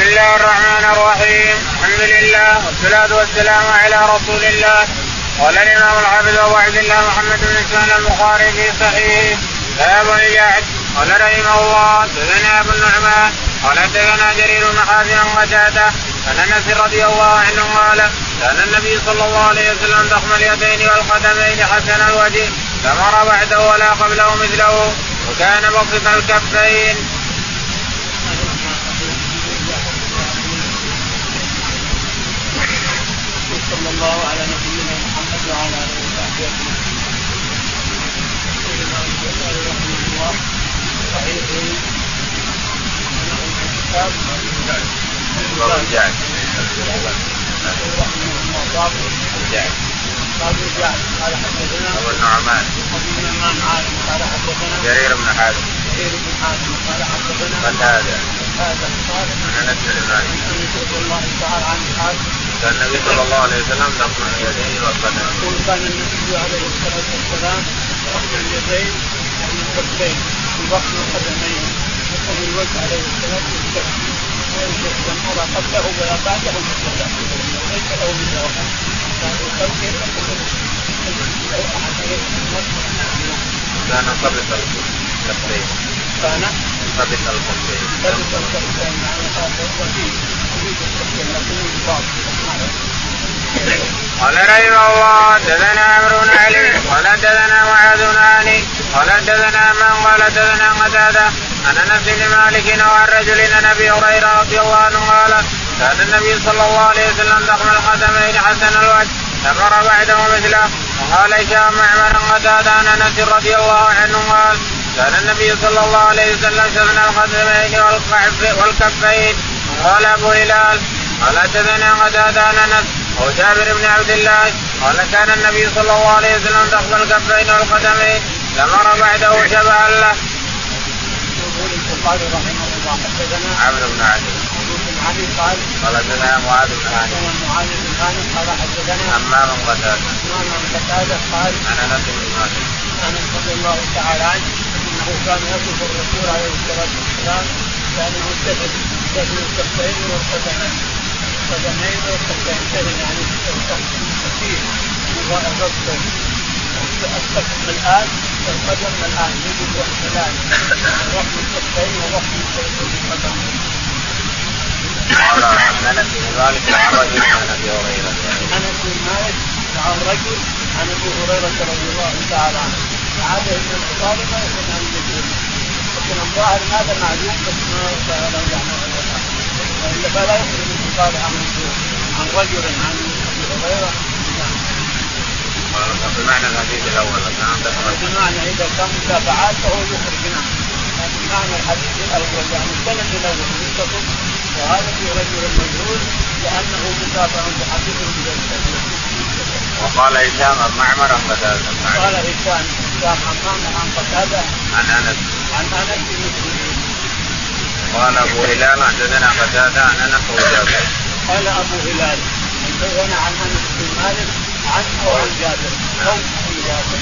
بسم الله الرحمن الرحيم. الحمد لله والصلاة والسلام على رسول الله. قال الإمام الحافظ أبو عبد الله محمد بن إسماعيل البخاري في صحيحه. باب الجعد. قال رحمه الله حدثنا أبو النعمان. قال حدثنا جرير بن حازم قتادة. عن أنس رضي الله عنه قال كان النبي صلى الله عليه وسلم ضخم اليدين والقدمين حسن الوجه فمر بعده ولا قبله مثله وكان بسط الكفين. صلى الله على نبينا محمد وعلى اله وصحبه اجمعين. رحمه الله صحيح باب. رحمه الله باب الجعد. باب الجعد قال ابو النعمان ابو النعمان عالم قال حدثنا جرير بن حازم كثير بن حاتم قال حدثنا قتادة هذا قال عن انس بن صلى الله تعالى عنه قال كان النبي صلى الله عليه وسلم ضخم اليدين والقدم يقول كان النبي عليه الصلاه والسلام رفع اليدين والكفين وضخم القدمين وقم الوجه عليه الصلاه والسلام من ارى قبله ولا بعده ليس له مثل احد كان يقدم لو احد كان قبض الكفين كان قبض الكفين لبس الكفين يعني هذا وفيه يريد الكفين لكن يباط قال رحمه الله حدثنا عمرو علي قال حدثنا معاذ بن هاني قال حدثنا من قال حدثنا قتاده عن أنس بن مالك وعن رجل عن أبي هريرة رضي الله عنه قال كان النبي صلى الله عليه وسلم ضخم القدمين حسن الوجه فمر بعده مثله وقال هشام معمر قتاده عن أنس رضي الله عنه قال كان النبي صلى الله عليه وسلم شفن القدمين والكفين قال أبو هلال. قال حدثنا قتاده عن أنس أو جابر بن عبد الله. قال كان النبي صلى الله عليه وسلم ضخم الكفين والقدمين فمر بعده شبها له. البخاري رحمه الله حدثنا عمرو بن علي. عبد بن علي قال قال حدثنا معاذ بن هاني معاذ بن هاني قال حدثنا همام قتادة. امام عن قتاده قال عن أنس بن مالك. انس رضي الله تعالى عنه انه كان يصف الرسول عليه الصلاه والسلام كان ينتهي شكل الكفين والقدمين القدمين والكفين يعني كثير الرجل الكف الان القدم الان يجب الان رفع الكفين ورفع القدم قال عن انس بن مالك وعن رجل عن أبي هريرة انس بن عن ابي هريره رضي الله تعالى عنه عاده ابن الخطاب ما يكون عن النبي لكن الظاهر هذا معلوم بس ما سال يعني فلا يخرج البخاري عن عن رجل عن أبي هريرة بمعنى الحديث الأول نعم بمعنى اذا كان متابعات فهو يخرج نعم بمعنى الحديث الأول يعني السند الأول يتصل وهذا في رجل مجهول لأنه متابع بحديث وقال هشام عن معمر عن قتادة. قال هشام هشام عمان عن قتادة. عن أنس. عن أنس بن قال أبو هلال حدثنا قتادة عن أنس وجابر. قال أبو هلال حدثنا عن أنس بن مالك. عن أو عن جابر أو عن جابر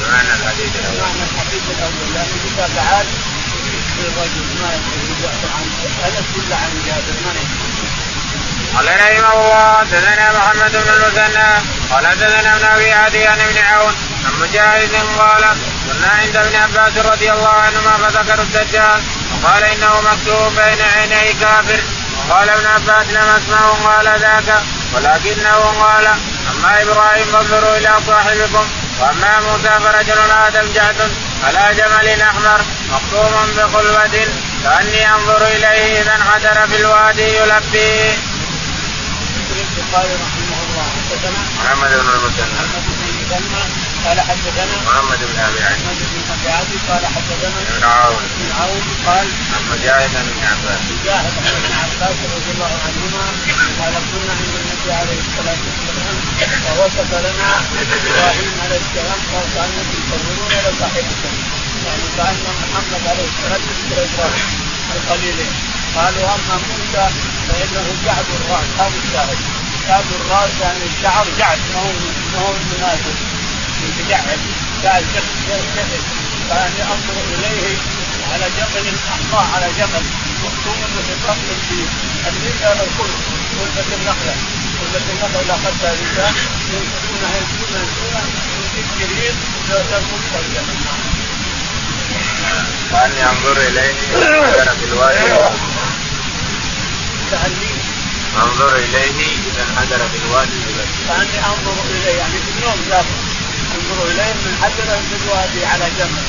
بمعنى الحديث الأول معنى الحديث الأول لأن متابعات في الرجل ما يقول عن انس ولا عن جابر ما يقول قال رحمه الله حدثنا محمد بن المثنى قال حدثنا ابن ابي عدي عن ابن عون عن مجاهد قال كنا عند ابن عباس رضي الله عنهما فذكروا الدجال وقال إنه مكتوب بين عيني كافر. وقال ابن عباس لم أسمعه قال ذاك. ولكنه قال أما إبراهيم فانظروا إلى صاحبكم. وأما موسى فرجل آدم جعد على جمل أحمر مخطوم بقلوة كأني أنظر إليه إذا انحدر في الوادي يلبي. البخاري رحمه الله حدثنا محمد بن المثنى. بن قال حدثنا محمد بن أبي عدي. محمد بن أبي عدي قال حدثنا بن عون. بن عون قال عن مجاهد عن ابن عباس. مجاهد عن ابن عباس رضي الله عنهما قال كنا عند النبي عليه الصلاة والسلام ووصف لنا إبراهيم عليه السلام قال كانكم تنظرون إلى صاحبكم يعني كأن محمد عليه الصلاة والسلام إبراهيم الخليلين قالوا أما موسى فإنه جعد الرأس. هذا الشاهد. جعد الرأس يعني الشعر جعد ما هو ما هو مناسب يتجعد قال جبل كان ينظر إليه على جبل احمر على جبل. مختوم فصل الدين الدين على الخلق. قلبة النخلة. قلبة النخلة إذا أخذتها الإنسان يمسكونها يمسكونها يمسكونها يمسك كبير تركض الجنة وأني أنظر إليه في الوادي. كأني أنظر إليه إذا انحدر في الوادي. كأني أنظر إليه يعني في النوم ذاك انظر إليه من حجر في الوادي على جمل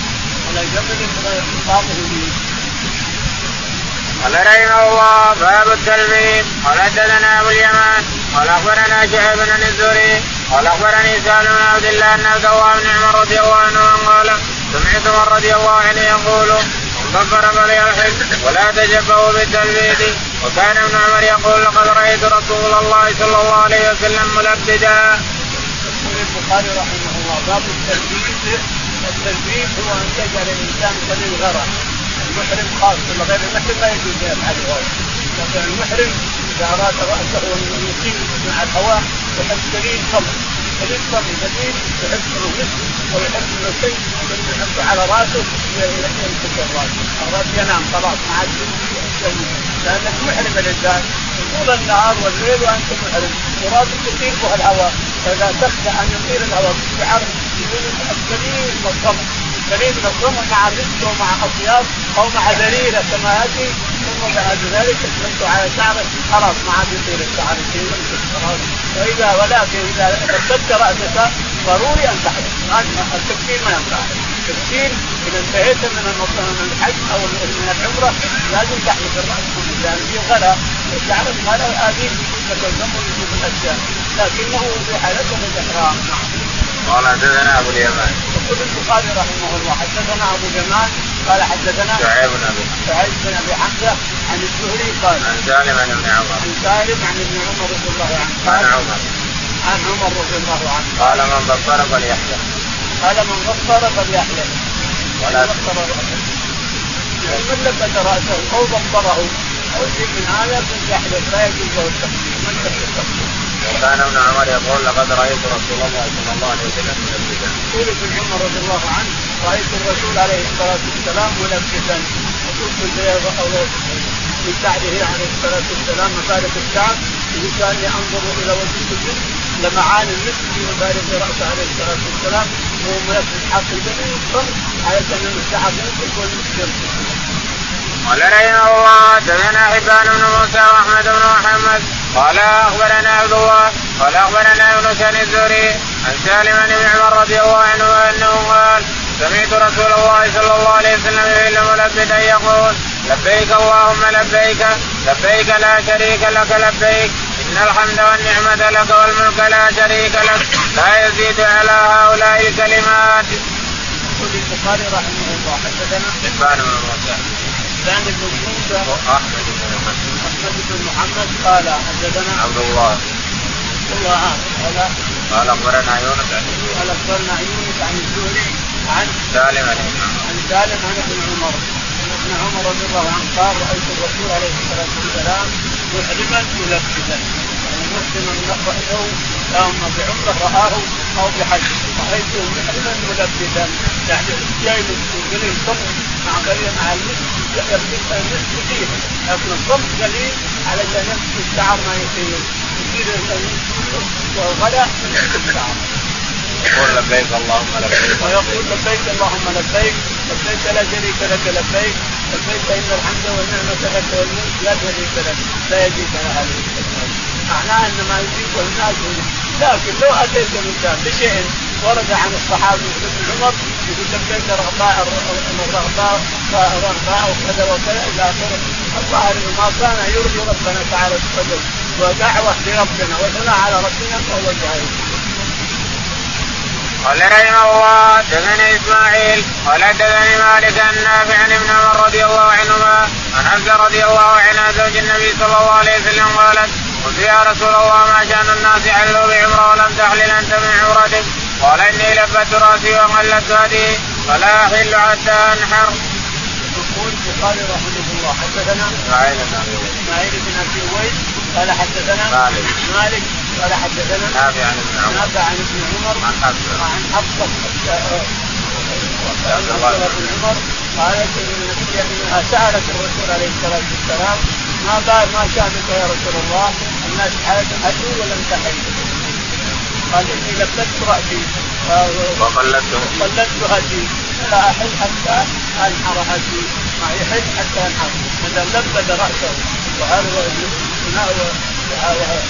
على جمل خطابه به. قال رحمه الله باب التلميذ. قال حدثنا أبو اليمان. قال أخبرنا شعيب بن الزهري قال أخبرني سالم بن عبد الله أن عبد الله بن عمر رضي الله عنه قال سمعت عمر رضي الله عنه يقول من كفر فليلحد ولا تجبه بالتلبيد وكان ابن عمر يقول لقد رأيت رسول الله صلى الله عليه وسلم ملبدا. يقول البخاري رحمه الله باب التلبيد التلبيد هو أن يجعل الإنسان كالغرق المحرم خاص غير المحرم لا يجوز لكن المحرم إذا أراد رأسه أن يقيم مع الهواء يحب دليل صبر دليل صبر دليل يحب الرزق ويحب أنه شيء يحب على رأسه يمسك الراس الرأس ينام خلاص ما عاد لأنك محرم الانسان طول النهار والليل وأنت محرم. وراسك يطير به الهواء. فإذا تخشى أن يطير الهواء بعرض يقول الدليل والصبر دليل من الظلم مع الرزق ومع اطياب أو مع ذريره كما ياتي بعد ذلك اسلمت على شعره خلاص ما عاد يطير الشعر خلاص واذا ولكن إذا رددت رأسك ضروري أن تحلق التكفير ما ينفع. التكفير إذا انتهيت من الحج أو من العمرة لازم تحلق الرأس لأن في غلا الشعر ما له آذين لك الذنب ويجوز الأشياء. لكنه في حالته الإحرام. قال حدثنا أبو اليمان. يقول البخاري رحمه الله حدثنا أبو اليمان قال حدثنا شعيب بن أبي شعيب بن أبي حمزة عن الزهري قال عن سالم عن ابن عمر. عن سالم عن ابن عمر رضي الله عنه. عن عمر. عن عمر رضي الله عنه. قال من بصر فليحلم قال من بصر فليحلم ولا بصر من لبس راسه أو بصره أو شيء من هذا فليحلم لا يجوز له التقديم من لبس وكان ابن عمر يقول لقد رأيت رسول الله صلى الله عليه وسلم ملبسا. يقول ابن عمر رضي الله عنه رأيت الرسول عليه الصلاة والسلام ملبسا. وكنت في شعره عليه الصلاة والسلام مفارق الشعر يقول كاني انظر إلى وجه المسك لمعان المسك في مفارق رأسه عليه الصلاة والسلام وهو ملبس حق الجميع على أن الشعر يمسك والمسك قال رحمه الله حدثنا حبان بن موسى وأحمد بن محمد. قال أخبرنا عبد الله قال أخبرنا يونس بن الزهري عن سالم بن عمر رضي الله عنه أنه قال سمعت رسول الله صلى الله عليه وسلم يهل ملبدا يقول لبيك اللهم لبيك لبيك لا شريك لك لبيك. إن الحمد والنعمة لك والملك لا شريك لك. لا يزيد على هؤلاء الكلمات. يقول البخاري رحمه الله حدثنا حبان بن موسى سفيان بن موسى واحمد بن محمد احمد بن محمد قال حدثنا عبد الله الله قال قال أخبرنا يونس عن قال أخبرنا يونس عن الزهري عن سالم عن سالم عن ابن عمر. ابن عمر رضي الله عنه قال رأيت الرسول عليه الصلاة والسلام محرما ملبسا يعني محرما رايته اما بعمرة رآه أو بحج. رأيته محرما ملبسا يعني جاي من الصبر مع مع المسك المسك فيه لكن الصمت قليل علشان يمسك الشعر ما يصير يصير والغلا يمسك الشعر. يقول لبيك اللهم لبيك. ويقول لبيك اللهم لبيك. لبيك لا شريك لك لبيك. لبيك ان الحمد والنعمة لك والملك. لا شريك لك لا يجيك هذه معناه ان ما يجيبه الناس. لكن لو أتيت الانسان بشيء ورد عن الصحابي ابن عمر يقول لبيك رغباء رغباء رغباء وكذا وكذا إلى آخره. الظاهر ما كان يرضي ربنا تعالى بقدر ودعوة لربنا وثناء على ربنا فهو جاهز قال رحمه الله حدثني إسماعيل قال حدثني مالك عن نافع عن ابن عمر رضي الله عنهما عن حمزه رضي الله عنها زوج النبي صلى الله عليه وسلم قالت قلت يا رسول الله ما شأن الناس حلوا بعمرة ولم تحلل أنت من عمرتك؟ قال إني لبت رأسي وقلت هدي فلا أحل حتى أنحر. يقول البخاري رحمه الله حدثنا اسماعيل بن ابي إسماعيل بن أبي ويس قال حدثنا مالك. مالك قال حدثنا نافع عن ابن عمر. نافع عن ابن عمر. عن حفصه عن حفصه عبد بن عمر. قالت إن النبي انها سالت الرسول عليه الصلاة والسلام ما قال ما شأنك يا رسول الله؟ الناس حجوا ولم تحجوا قال إني لبست رأسي. وقلدت قلدت هدي لا أحل حتى أنحر هدي ما يحل حتى أنحر. إذا لبد رأسه.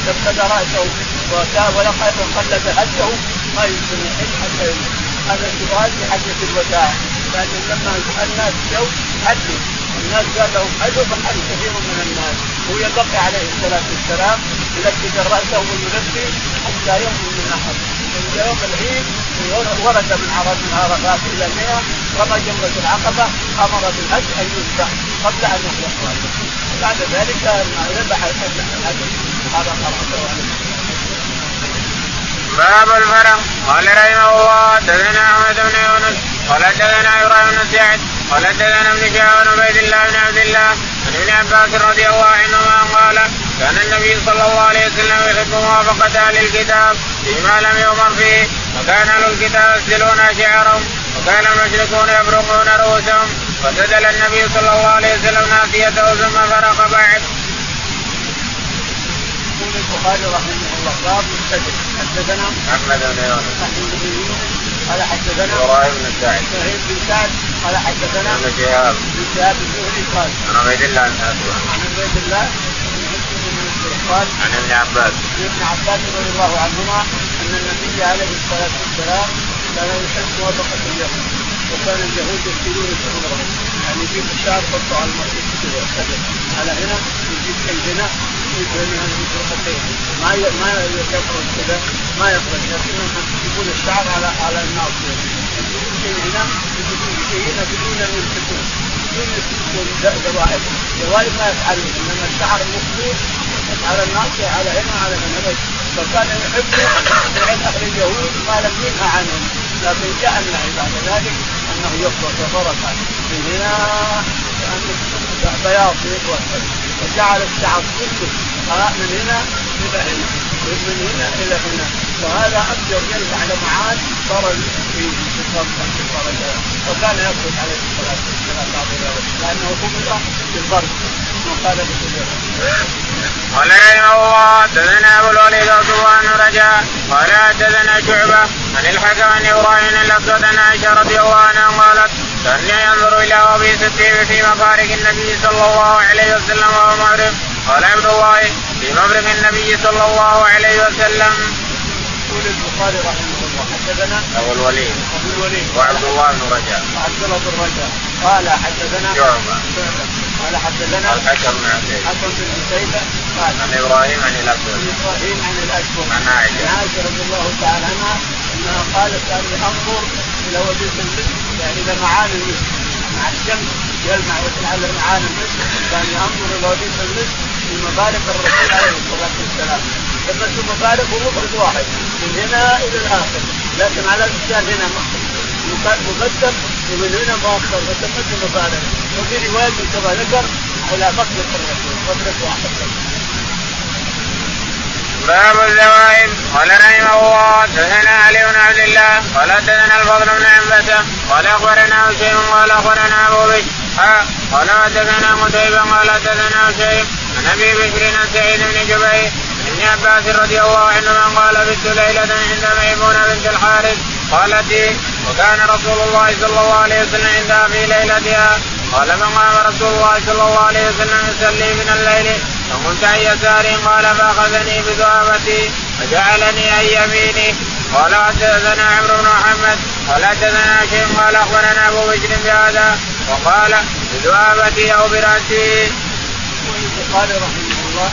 لبد رأسه ولقد قلد هده ما يمكن يحل حتى هذا السؤال في حجه الوداع. لكن لما الناس جو حجوا الناس قال لهم حجوا فحج كثير من الناس. هو يبقي عليه الصلاة والسلام يلبس راسه ويلبي حتى يوم من من يوم العيد ورد من عرب من عرفات إلى مئة رمى جمرة العقبة أمر بالحج أن يذبح قبل أن يخلق راسه بعد ذلك ذبح هذا خلاص باب الفرق قال رحمه الله حدثنا أحمد بن يونس قال حدثنا إبراهيم بن سعد قال حدثنا ابن شهاب بن عبيد الله بن عبد الله عن ابن عباس رضي الله عنهما قال كان النبي صلى الله عليه وسلم يحب موافقة أهل الكتاب فيما لم يؤمر فيه وكان أهل الكتاب يسلون شعرهم وكان المشركون يبرقون رؤوسهم. فسدل النبي صلى الله عليه وسلم ناسيته ثم فرق بعد. يقول البخاري رحمه الله باب مستدل حدثنا احمد بن يونس. احمد بن يونس. قال حدثنا إبراهيم بن سعد. إبراهيم بن سعد. قال حدثنا ابن شهاب. بن شهاب الزهري قال عن عبيد الله بن عن عبيد الله قال عن ابن عباس. عن ابن عباس رضي الله عنهما أن النبي عليه الصلاة والسلام كان يحب موافقه اليهود. وكان اليهود يسيرون شعورهم يعني يجيب الشعر يحطه على المرأة على هنا يجيب هنا ما ما يقرا كذا ما يقرا لكنهم يجيبون الشعر على على الناصيه يجيبون شيء هنا يجيبون شيء هنا بدون ان يمسكون بدون يمسكون زوائد زوائد ما يفعلون. إنما الشعر المخلوق على الناصيه على هنا على هنا. بس فكان يحب فعل أهل اليهود ما لم ينهى عنهم. لكن جاء النهي بعد ذلك. أنه يقرا كفرقا من هنا بياض وجعل الشعر كله من هنا إلى هنا من هنا إلى هنا. وهذا أبيض يرجع لمعاد صار في الدرجه وكان يخرج عليه الصلاة والسلام لأنه قبض في اليهود قال رحمه الله حدثنا ابو الوليد بن رجاء قال حدثنا شعبه عن الحكم عن إبراهيم الاسود عن عائشه رضي الله عنها قالت كاني ينظر إلى ابي الطيب في مفارق النبي صلى الله عليه وسلم وهو محرم قال عبد الله في مفرق النبي صلى الله عليه وسلم. يقول البخاري رحمه الله حدثنا أبو الوليد. أبو الوليد. وعبد الله بن رجاء. وعبد الله بن رجاء. قال حدثنا شعبة. قال حدثنا الحكم بن عتيبة الحكم بن عتيبة قال عن إبراهيم عن الاسود عن إبراهيم عن الاسود عن عائشة. عن عائشة رضي الله تعالى عنها أنها قالت كاني أنظر إلى وجه المسك يعني إلى معاني المسك مع الشمس يلمع على معاني المسك كان ينظر إلى وجه المسك في مبارك الرسول عليه الصلاة والسلام. لما مبارك ومفرد واحد من هنا إلى الآخر. لكن على الإنسان هنا مقدم ومن هنا مؤخر وتقدم مبارك وفي رواية كما ذكر على مطلق الرسول مطلق واحد. باب الزوائد. قال رحمه الله حدثنا علي بن عبد الله قال حدثنا الفضل بن عنبسه قال أخبرنا هشيم قال أخبرنا أبو بشر قال حدثنا قتيبة قال حدثنا هشيم عن أبي بشر سعيد بن جبير ابن عباس رضي الله عنهما قال بت ليلة عند ميمونة بنت الحارث قالت وكان رسول الله صلى الله عليه وسلم عندها في ليلتها. قال فقام رسول الله صلى الله عليه وسلم يصلي من الليل؟ فقمت عن يساري؟ قال فأخذني بذهبتي فجعلني عن يميني. قال حدثنا عمرو بن محمد. قال حدثنا شيخ قال أخبرنا أبو بشر بهذا. وقال بذهبتي أو برأسي. قال رحمه الله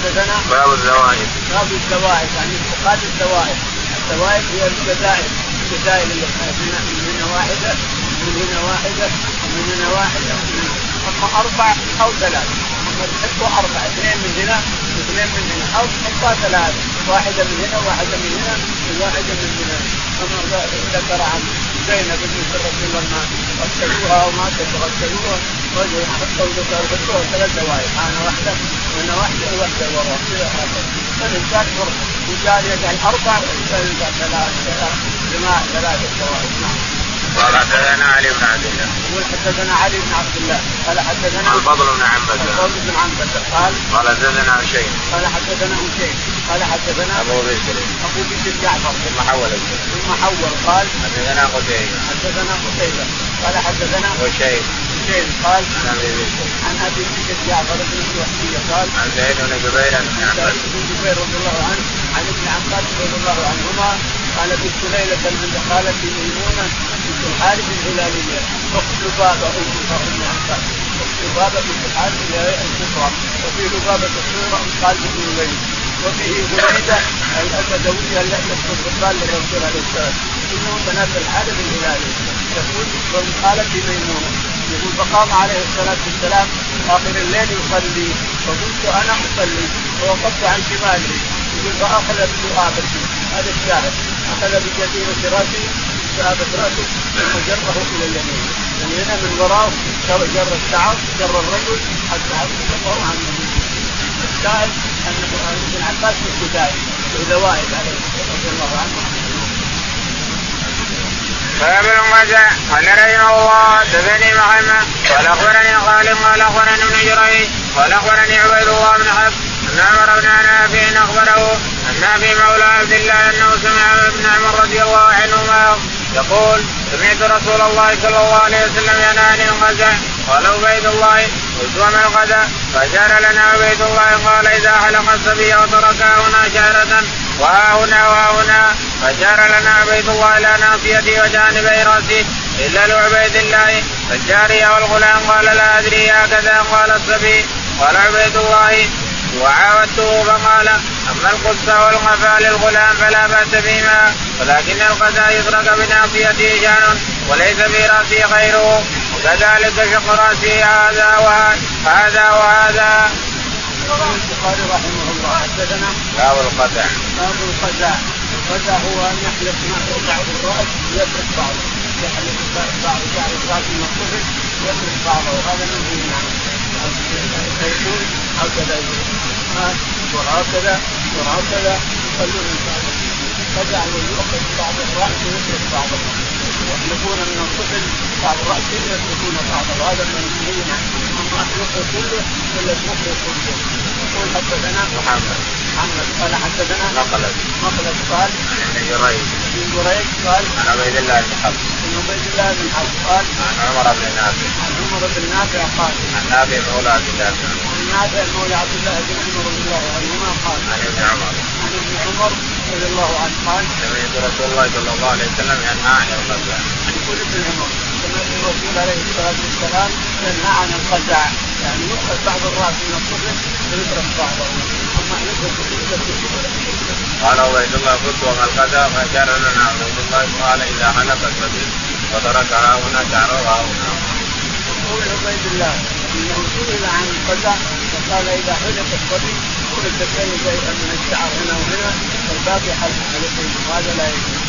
حدثنا باب الزوائد. باب الزوائد يعني انتقاد الزوائد. الزوائد هي الجزائر. الجزائر اللي من هنا واحدة من هنا واحدة ومن هنا واحدة أما أربع أو ثلاث أما تحبوا أربع اثنين من هنا واثنين من هنا أو حطها ثلاث واحدة من هنا واحدة من هنا وواحده من هنا. كما ذكر عن زينب بنت رسول الله غسلوها وما غسلوها رجل حطوا ذكر ثلاث زوايا أنا واحدة وأنا واحدة وواحده وراء فالانسان حر رجال يجعل أربع والانسان يجعل ثلاث جماعة ثلاثة زوايا نعم. قال حدثنا علي بن عبد الله. يقول حدثنا علي بن عبد الله. قال حدثنا الفضل بن عنبسه الفضل بن عنبسه قال قال حدثنا شيء قال حدثنا هشيم قال حدثنا أبو بكر. أبو بكر جعفر. ثم حول. ثم حول. قال حدثنا قتيبة. حدثنا قتيبة. قال حدثنا وشيء هشيم قال عن أبي بكر. عن أبي بكر جعفر بن الوحشية قال عن سعيد بن جبير بن عباس. بن جبير رضي الله عنه عن ابن عباس رضي الله عنهما قال بنت ليلة عند خالتي ميمونة الحارث الهلالية اخت لبابة ام عباس اخت لبابة بنت الحارث الكبرى وفي لبابة الصغرى قال بن الوليد وفيه بريدة الأسدوية التي تقال للرسول عليه السلام. انهم بنات الحارث الهلالي. يقول ومن خالتي ميمونة يقول فقام عليه الصلاة والسلام آخر الليل يصلي. فقلت أنا أصلي. ووقفت عن شمالي يقول فأخذ بذؤابتي هذا الشاهد. أخذ بجزيرة راسه. ذهبت راسه ثم جره إلى اليمين. من هنا من وراه جر الشعر جر الرجل حتى جره عن الشاهد أن ابن عباس في البداية وذوائد عليه رضي الله عنه. باب الغزا قال رحمه الله حدثني محمد قال اخبرني خالد قال اخبرني ابن جريج قال اخبرني عبيد الله بن حفص أن عمر بن نافع اخبره أن نافع مولى عبد الله أنه سمع ابن عمر رضي الله عنهما يقول سمعت رسول الله صلى الله عليه وسلم ينهى عن الغزا قال عبيد الله قلت وما الغزا فأشار لنا عبيد الله قال إذا حلق الصبي وتركه هنا شهرة وها هنا وها هنا فأشار لنا عبيد الله إلى ناصيته وجانبي راسه إلا لعبيد الله. فالجارية والغلام قال لا أدري هكذا قال الصبي. قال عبيد الله وعاودته فقال أما القدس والغفا للغلام فلا بأس بهما ولكن القسى يدرك بناصيته شان وليس في راسه غيره. وكذلك شق رأسه هذا وهذا وهذا. يقول البخاري رحمه الله. حدثنا باب القطع باب القزع. القزع هو أن يحلق بعض الرأس ويترك بعضه يحلق بعض شعر الرأس من الطفل ويترك بعضه. وهذا منهي عنه فيقول هكذا وهكذا وهكذا يصلون القزع ويؤخذ بعض الرأس ويترك بعضه يحلقون من الطفل بعض راسه ويتركون بعضه وهذا منهي عنه اما احلقه كله ولا المخرج كله. يقول حدثنا محمد. محمد قال حدثنا نقلت مخلد قال بن جريج. بن جريج قال عن عبيد الله بن حفص. بن عبيد الله بن حفص قال عن عمر بن نافع. عن عمر بن نافع قال عن نافع مولى عبد الله بن عمر عن نافع مولى عبد الله بن عمر رضي الله عنهما قال عن ابن عمر عن ابن عمر رضي الله عنه قال سمعت رسول الله صلى الله عليه وسلم ينهى عن الغزا يقول ابن عمر سمعت الرسول عليه الصلاة والسلام ينهى عن القزع. يعني يؤخذ بعض الرأس من الطفل ويترك بعضه. أما قال عبيد الله قلت وما الغزا فاشار لنا. عبيد الله قال إذا حلق السبيل وتركها هنا شعرها هنا. يقول عبيد الله انه سئل عن القزع فقال اذا حلق الصبي ترك شيء شيئا من الشعر هنا وهنا والباقي حلق عليه وهذا لا يجوز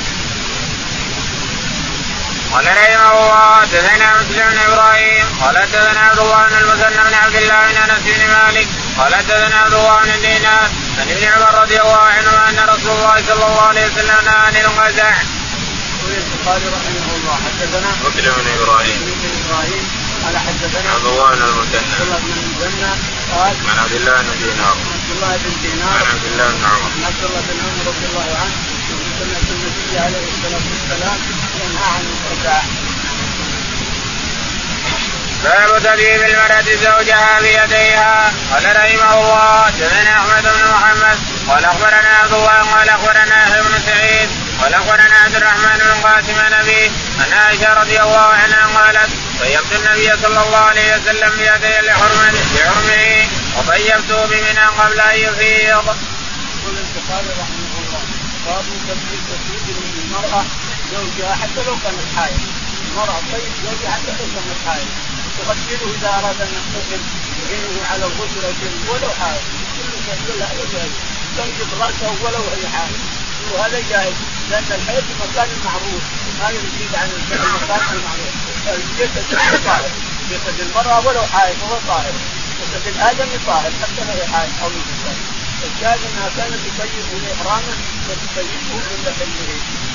قال رحمه الله حدثنا مسلم بن إبراهيم قال حدثنا عبد الله بن المثنى بن عبد الله بن انس بن مالك قال حدثنا عبد الله بن دينار عن ابن عمر رضي الله عنهما إن رسول الله صلى الله عليه وسلم نهى عن الغزع. يقول رحمه الله حدثنا مسلم بن إبراهيم قال حدثنا عبد الله بن عبد المثنى الله بن المثنى قال عن عبد الله بن دينار. عبد الله بن دينار. عن عبد الله بن عمر. عن عبد الله بن عمر رضي الله عنه سنة النبي عليه الصلاة والسلام ينهى عن الخداع باب تدريب المرأة زوجها بيديها. قال رحمه الله حدثنا أحمد بن محمد قال أخبرنا عبد الله قال أخبرنا يحيى بن سعيد. قال أخبرنا عبد الرحمن بن قاسم نبي عن عائشة رضي الله عنها قالت طيبت النبي صلى الله عليه وسلم بيدي لحرمه لحرمه وطيبته بمنى قبل أن يفيض. يقول البخاري رحمه الله باب تبديل تسويد المرأة زوجها حتى لو كانت حائض. المرأة طيب زوجها حتى لو كانت حائض. تغسله إذا أراد أن يغتسل يعينه على الغسل أو شيء ولو حائض. كل كل هذا جائز تنقض رأسه ولو هي حائض. وهذا جائز. لأن الحيض في مكان معروف. ما يزيد عن المكان المعروف الجسد طاهر. جسد المرأة ولو حائض هو طاهر. جسد الآدمي طاهر حتى لو حائض أو يغتسل الشاهد انها كانت تطيب إحرامه وتطيبه عند حلمه.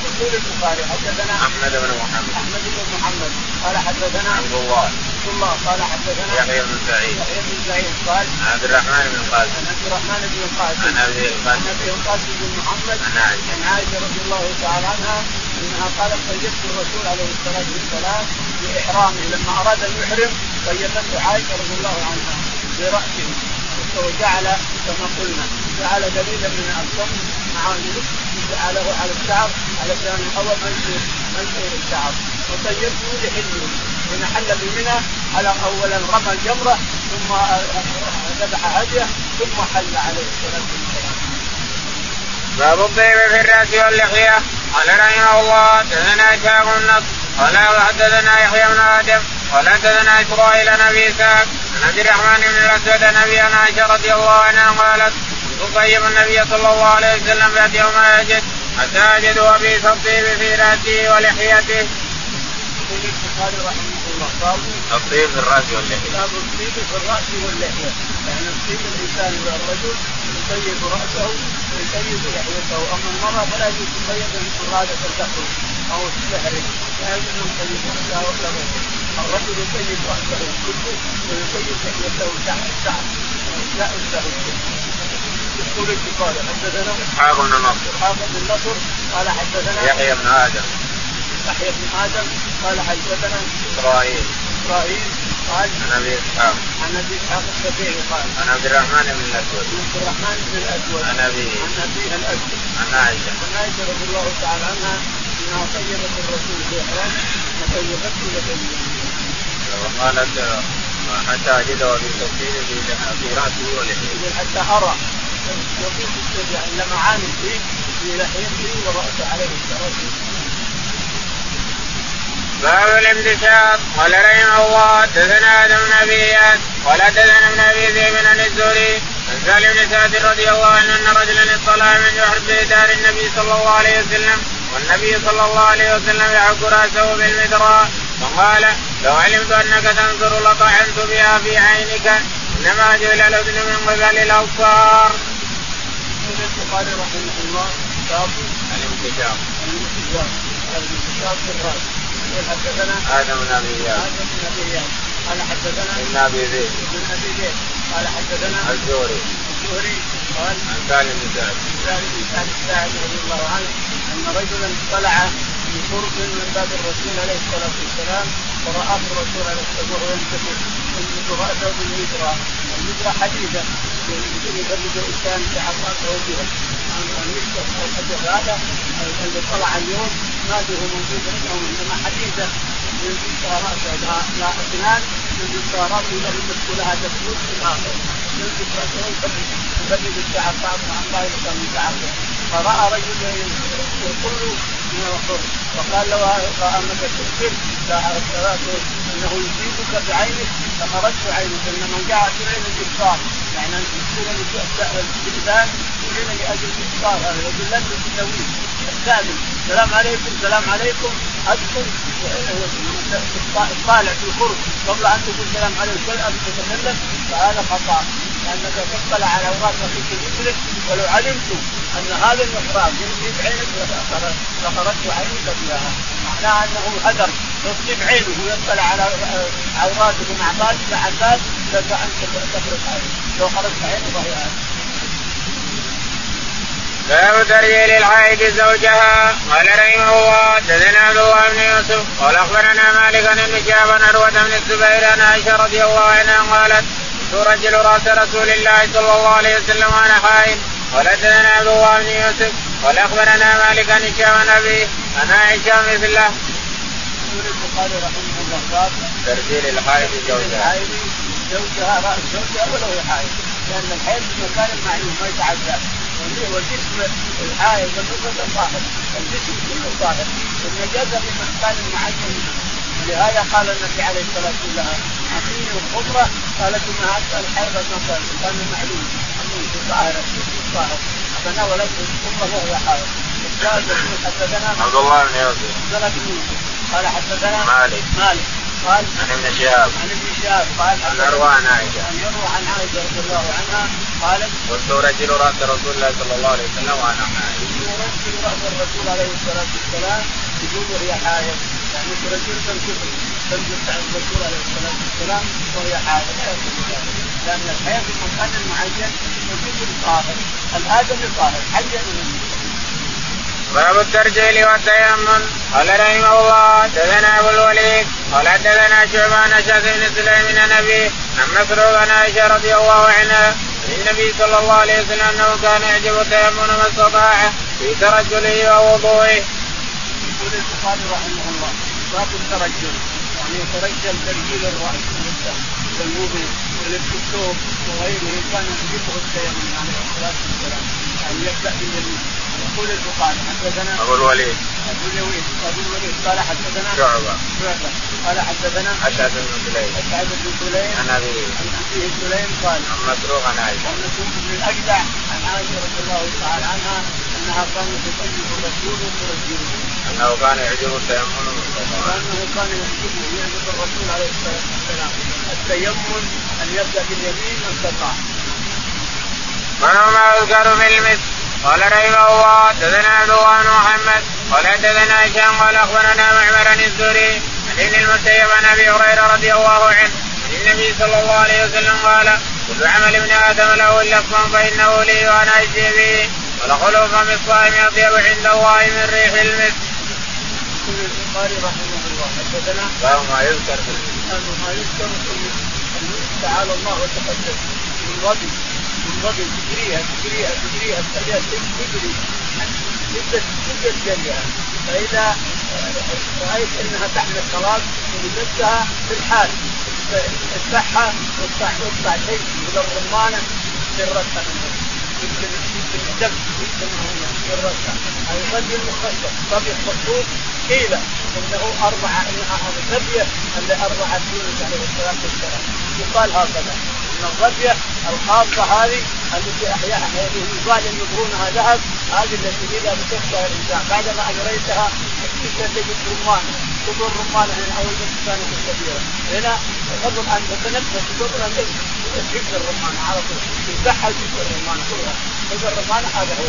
يقول البخاري حدثنا أحمد بن محمد. أحمد بن محمد. قال حدثنا عبد الله. عبد الله. قال حدثنا يحيى بن سعيد. يحيى بن سعيد قال عن عبد الرحمن بن القاسم عن عبد الرحمن بن القاسم عن أبي عن القاسم ابي القاسم بن محمد. عن عائشة. عن عائشة رضي الله تعالى عنها إنها قالت طيبت الرسول عليه الصلاة والسلام بإحرامه. لما أراد أن يحرم طيبته عائشة رضي الله عنها برأسه وجعل كما قلنا جعل قليلا من الصم مع جعله على الشعر علشان هو منشور منشور الشعر. وطيبته لحلمه. حين حل بمنى على اولا رمى الجمرة ثم ذبح هدية ثم حل عليه الصلاة والسلام. باب الطيب في الرأس واللحية قال رحمه الله حدثنا إسحاق النصر قال حدثنا يحيى بن آدم قال حدثنا إسرائيل عن أبي إسحاق عن عبد الرحمن بن الأسود عن أبي عائشة رضي الله عنها قالت كنت طيب النبي صلى الله عليه وسلم ذات يوم يجد حتى في الطيب في رأسه ولحيته. يقول البخاري رحمه باب الطيب في الرأس واللحية. باب الطيب في الرأس واللحية. يعني الطيب الإنسان الرجل يطيب رأسه ويطيب لحيته. أما المرأة فلا يجوز تطيب ارادت ان تخرج أو تحرم لا يجوز أن تطيب راسها ولا غيره الرجل يطيب رأسه كله ويطيب لحيته تحت تحت لا يستهل يقول البخاري حدثنا اسحاق بن نصر حافظ النصر قال حدثنا يحيى بن آدم. يحيى بن آدم قال حدثنا إسرائيل. إسرائيل قال عن أبي إسحاق. عن أبي إسحاق السبيعي قال عن عبد الرحمن بن الأسود. عن عبد الرحمن بن الأسود. عن ابيه عن ابيه الأسود. عن عائشة. عن عائشة رضي الله تعالى عنها إنها طيبت الرسول في إحرام وطيبته لبنيه وقالت حتى اجده في تفسير في راسه ولحيته. حتى أرى وفي يعني لمعان فيه في لحيته وراسه عليه الصلاة والسلام. باب الامتشاط قال رحمه الله حدثنا آدم بن أبي قال حدثنا ابن أبي ذئب عن الزهري عن سالم بن سعد رضي الله عنه أن رجلا اطلع من يحب دار النبي صلى الله عليه وسلم والنبي صلى الله عليه وسلم يحك رأسه بالمدراء فقال لو علمت أنك تنظر لطعنت بها في عينك إنما جعل الاذن من قبل الأبصار. البخاري رحمه الله باب الامتشاط الانتشار. الانتشار في الرأس. يقول حدثنا آدم بن أبي إياس. هذا بن أبي إياس. قال حدثنا ابن أبي ذئب. ابن أبي زيد قال حدثنا الزهري. الزهري. قال عن سالم بن سعد. سالم بن سعد الساعدي رضي الله عنه أن رجلا اطلع في قرب من باب الرسول عليه الصلاة والسلام ورآه الرسول عليه الصلاة والسلام وهو يمد راسه بالمجرى المجرى حديده يمكن يبرد الانسان في عصاته بها الحجر هذا اللي طلع اليوم ما به موجود عندهم انما حديده يمسك راسه لا لا اسنان يمسك راسه اذا يمسك لها تفوت في الآخر يمسك راسه يبرد الشعر طبعا الله يبقى من فراى رجل يقول من الحر وقال له انك تكفر لا انه يصيبك بعينك فخرجت عينك انما جاء في عين الإبصار يعني أن تصير الاستئذان يريد لأجل الإبصار هذا لن تسويه الثالث السلام عليكم السلام عليكم. ادخل طالع في الخرج قبل أن تقول السلام عليكم كل ان تتكلم فهذا خطأ. لأنك تطلع على أوراق اخيك مثلك ولو علمت أن هذا المحراب يمشي بعينك لخرجت عينك بها. معناها أنه هدر. تصيب عينه ويطلع على عوراتك مع ذلك مع ذلك لك أن تخرج عينك لو خرجت عينك فهي باب ترجيل الحائض زوجها قال رحمه الله حدثنا عبد الله بن يوسف قال أخبرنا مالك ابن شهاب عن عروة بن الزبير عن عائشة رضي الله عنها قالت ترجل رأس رسول الله صلى الله عليه وسلم وأنا حائض قال حدثنا عبد الله بن يوسف قال أخبرنا مالك عن هشام عن أبيه عن عائشة مثله. يقول البخاري رحمه الله باب ترجيل الحائض زوجها. زوجها رأس زوجها ولو هي حائض لأن الحيض في مكان معلوم ما يتعدى وجسم الحائض والنفس طاهر الجسم كله طاهر. والنجاسه في مكان معين ولهذا قال النبي عليه الصلاة والسلام أعطيني الخضره قالت انها الحيض المكان مكان معلوم طاهر فناولت الخضره وهي حائض حدثنا عبد الله بن يوسف عبد الله بن يوسف قال حدثنا مالك. مالك. قال عن ابن شهاب. عن ابن زياد قال عن عروه عن عائشة. ان يروى عن عائشة رضي الله عنها. قالت قلت رجل راس رسول الله صلى الله عليه وسلم وأنا حائض. يرجل راس الرسول عليه الصلاه والسلام يقول وهي حائض يعني ترجل تنكسر تنزل عن الرسول عليه الصلاه والسلام وهي حائض لأن الحياة في مكان معين يجوز طاهر الادمي طاهر حيا باب الترجيل والتيمم قال رحمه الله دثنا أبو الوليد قال دثنا شعبان اشعث بن سليم عن ابي عن مسروق عائشة رضي الله عنها النبي صلى الله عليه وسلم أنه كان يعجب التيمم ما استطاع في ترجله ووضوئه. يقول البخاري رحمه الله باب الترجل. يعني يترجل ترجيل الراس والمؤمن ولبس الثوب وغيره. كان يعجبه التيمم عليه الصلاة والسلام يعني يبدا باليمين يقول البخاري حدثنا أبو الوليد. أبو الوليد أبو الوليد. قال حدثنا شعبة. شعبة. قال حدثنا اشعث بن سليم. اسعد بن سليم. عن أبي. عن ابيه سليم قال عن مسروق عن عائشة. وعن مسعود بن الأجدع عن عائشة رضي الله تعالى عنها أنها كانت تسلم الرسول وترجله أنه كان يعجب التيمم ما. وانه كان يعجبه يعجب الرسول عليه الصلاة والسلام. التيمم أن يبدأ باليمين من استطاع. منو ما يذكر في المسك قال رحمه الله دثنا عبد الله بن محمد قال دثنا هشام قال أخبرنا معمر الزهري عن ابن المسيب عن أبي هريرة رضي الله عنه عن النبي صلى الله عليه وسلم قال كل عمل ابن آدم له إلا الصوم فإنه لي وأنا أجزي به ولخلق فم الصائم أطيب عند الله من ريح المسك. يقول البخاري رحمه الله حدثنا باب ما يذكر في المسك. ما يذكر في تعالى الله وتقدم من غضب غضب تجريها تجريها تجريها تخليها تجري جدا جدا جريها. فإذا رأيت إنها تحمل خلاص وجدتها في الحال. افتحها وافتح وافتح شيء من الرمانه سرتها يمكن يمكن الدم يمكن سرتها هذا الغدي المخصص طبيخ مخصوص. قيل إنه أربعة إنها الغديه اللي أربعة يونس عليه الصلاة والسلام. يقال هكذا. إن الغديه الخاصة هذه التي يقال ان يبرونها ذهب هذه التي إذا مسكتها الإنسان. بعدما أجريتها تكتب تجد رمانه تقول رمانه أول بس كانت كبيرة. هنا قبل أن تتنفس قبل أن تجد الرمانه على طول. تفتحها وتجد الرمانه كلها. تجد الرمانه هذا هو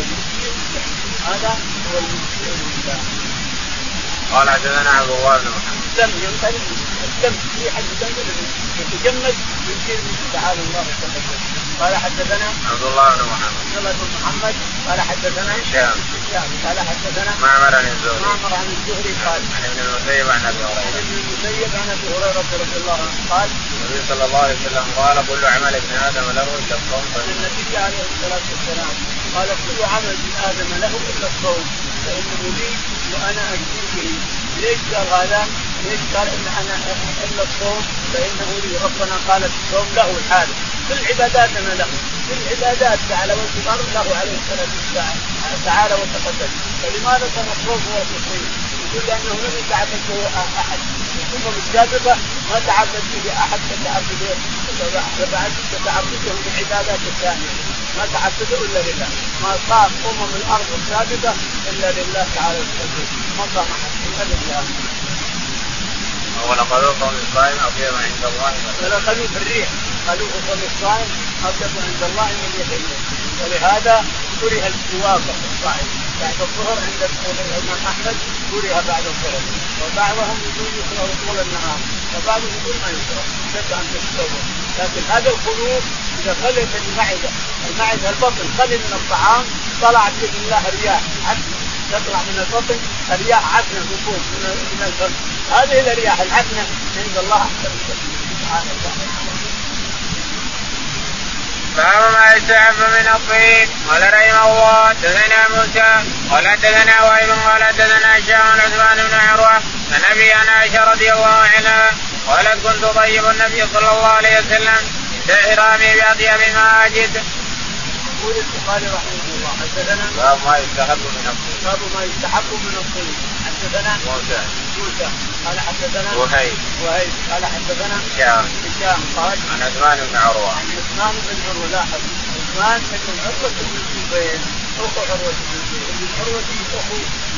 هذا هو المسك قال حدثنا عبد الله بن محمد. الدم يمتلئ الدم في حد الدم يتجمد يصير تعالى الله وتقدم قال حدثنا عبد الله بن محمد. عبد الله بن محمد. قال حدثنا هشام. هشام. قال حدثنا معمر عن الزهري. معمر عن الزهري قال عن ابن المسيب عن أبي عن هريره. ابن المسيب عن أبي هريرة رضي الله عنه قال النبي صلى الله عليه وسلم قال كل عمل ابن آدم له إلا الصوم. النبي عليه الصلاة والسلام قال كل عمل ابن آدم له إلا الصوم. فانه لي وأنا اجزي به ليش قال هذا؟ ليش قال ان أنا الا الصوم فانه لي ربنا قال الصوم له الحال كل عباداتنا له كل عبادات على وجه الأرض له عليه الصلاه والسلام تعالى وتقدم فلماذا كان الصوم هو التصوير؟ يقول لأنه لم يتعبد به احد الامم السابقه ما تعبد به احد كتعبده كتعبده بالعبادات الثانية ما تعبده إلا لله. ما صام أمم الأرض السابقه إلا لله تعالى وتقدم ما صام احد إلا لله. ولقد قوم الصائم أطيب عند الله. خلوه في الريح خلوه في الصائم أطيب عند الله. من المسك ولهذا كره السواك في الصائم. بعد الظهر عند الامام احمد كره بعد الظهر. وبعضهم يقول يكره طول النهار وبعضهم يقول ما يكره أن تستوى لكن هذا الخلوف إذا من المعدة المعدة البطن خلي من الطعام طلعت باذن الله رياح عفن تطلع من البطن الرياح عفنه نفوذ من من الفم هذه الرياح العفنه عند الله احسن سبحان الله باب ما يستحب من الطيب قال رحمه الله دثنا موسى قال دثنا وائل قال دثنا هشام عثمان بن عروة أبي عن عائشة رضي الله عنها قالت كنت طيب النبي صلى الله عليه وسلم. عند احرامي باطيب ما اجد. يقول البخاري رحمه الله حدثنا باب ما يستحب من الطيب باب ما يستحب من الطيب حدثنا موسى. موسى. قال حدثنا وهيب. وهيب. قال حدثنا هشام. هشام. قال عن عثمان بن عروة. عن عثمان بن عروة لاحظ. عثمان بن عروة بن الزبير. أخو عروة بن الزبير. عروة أخو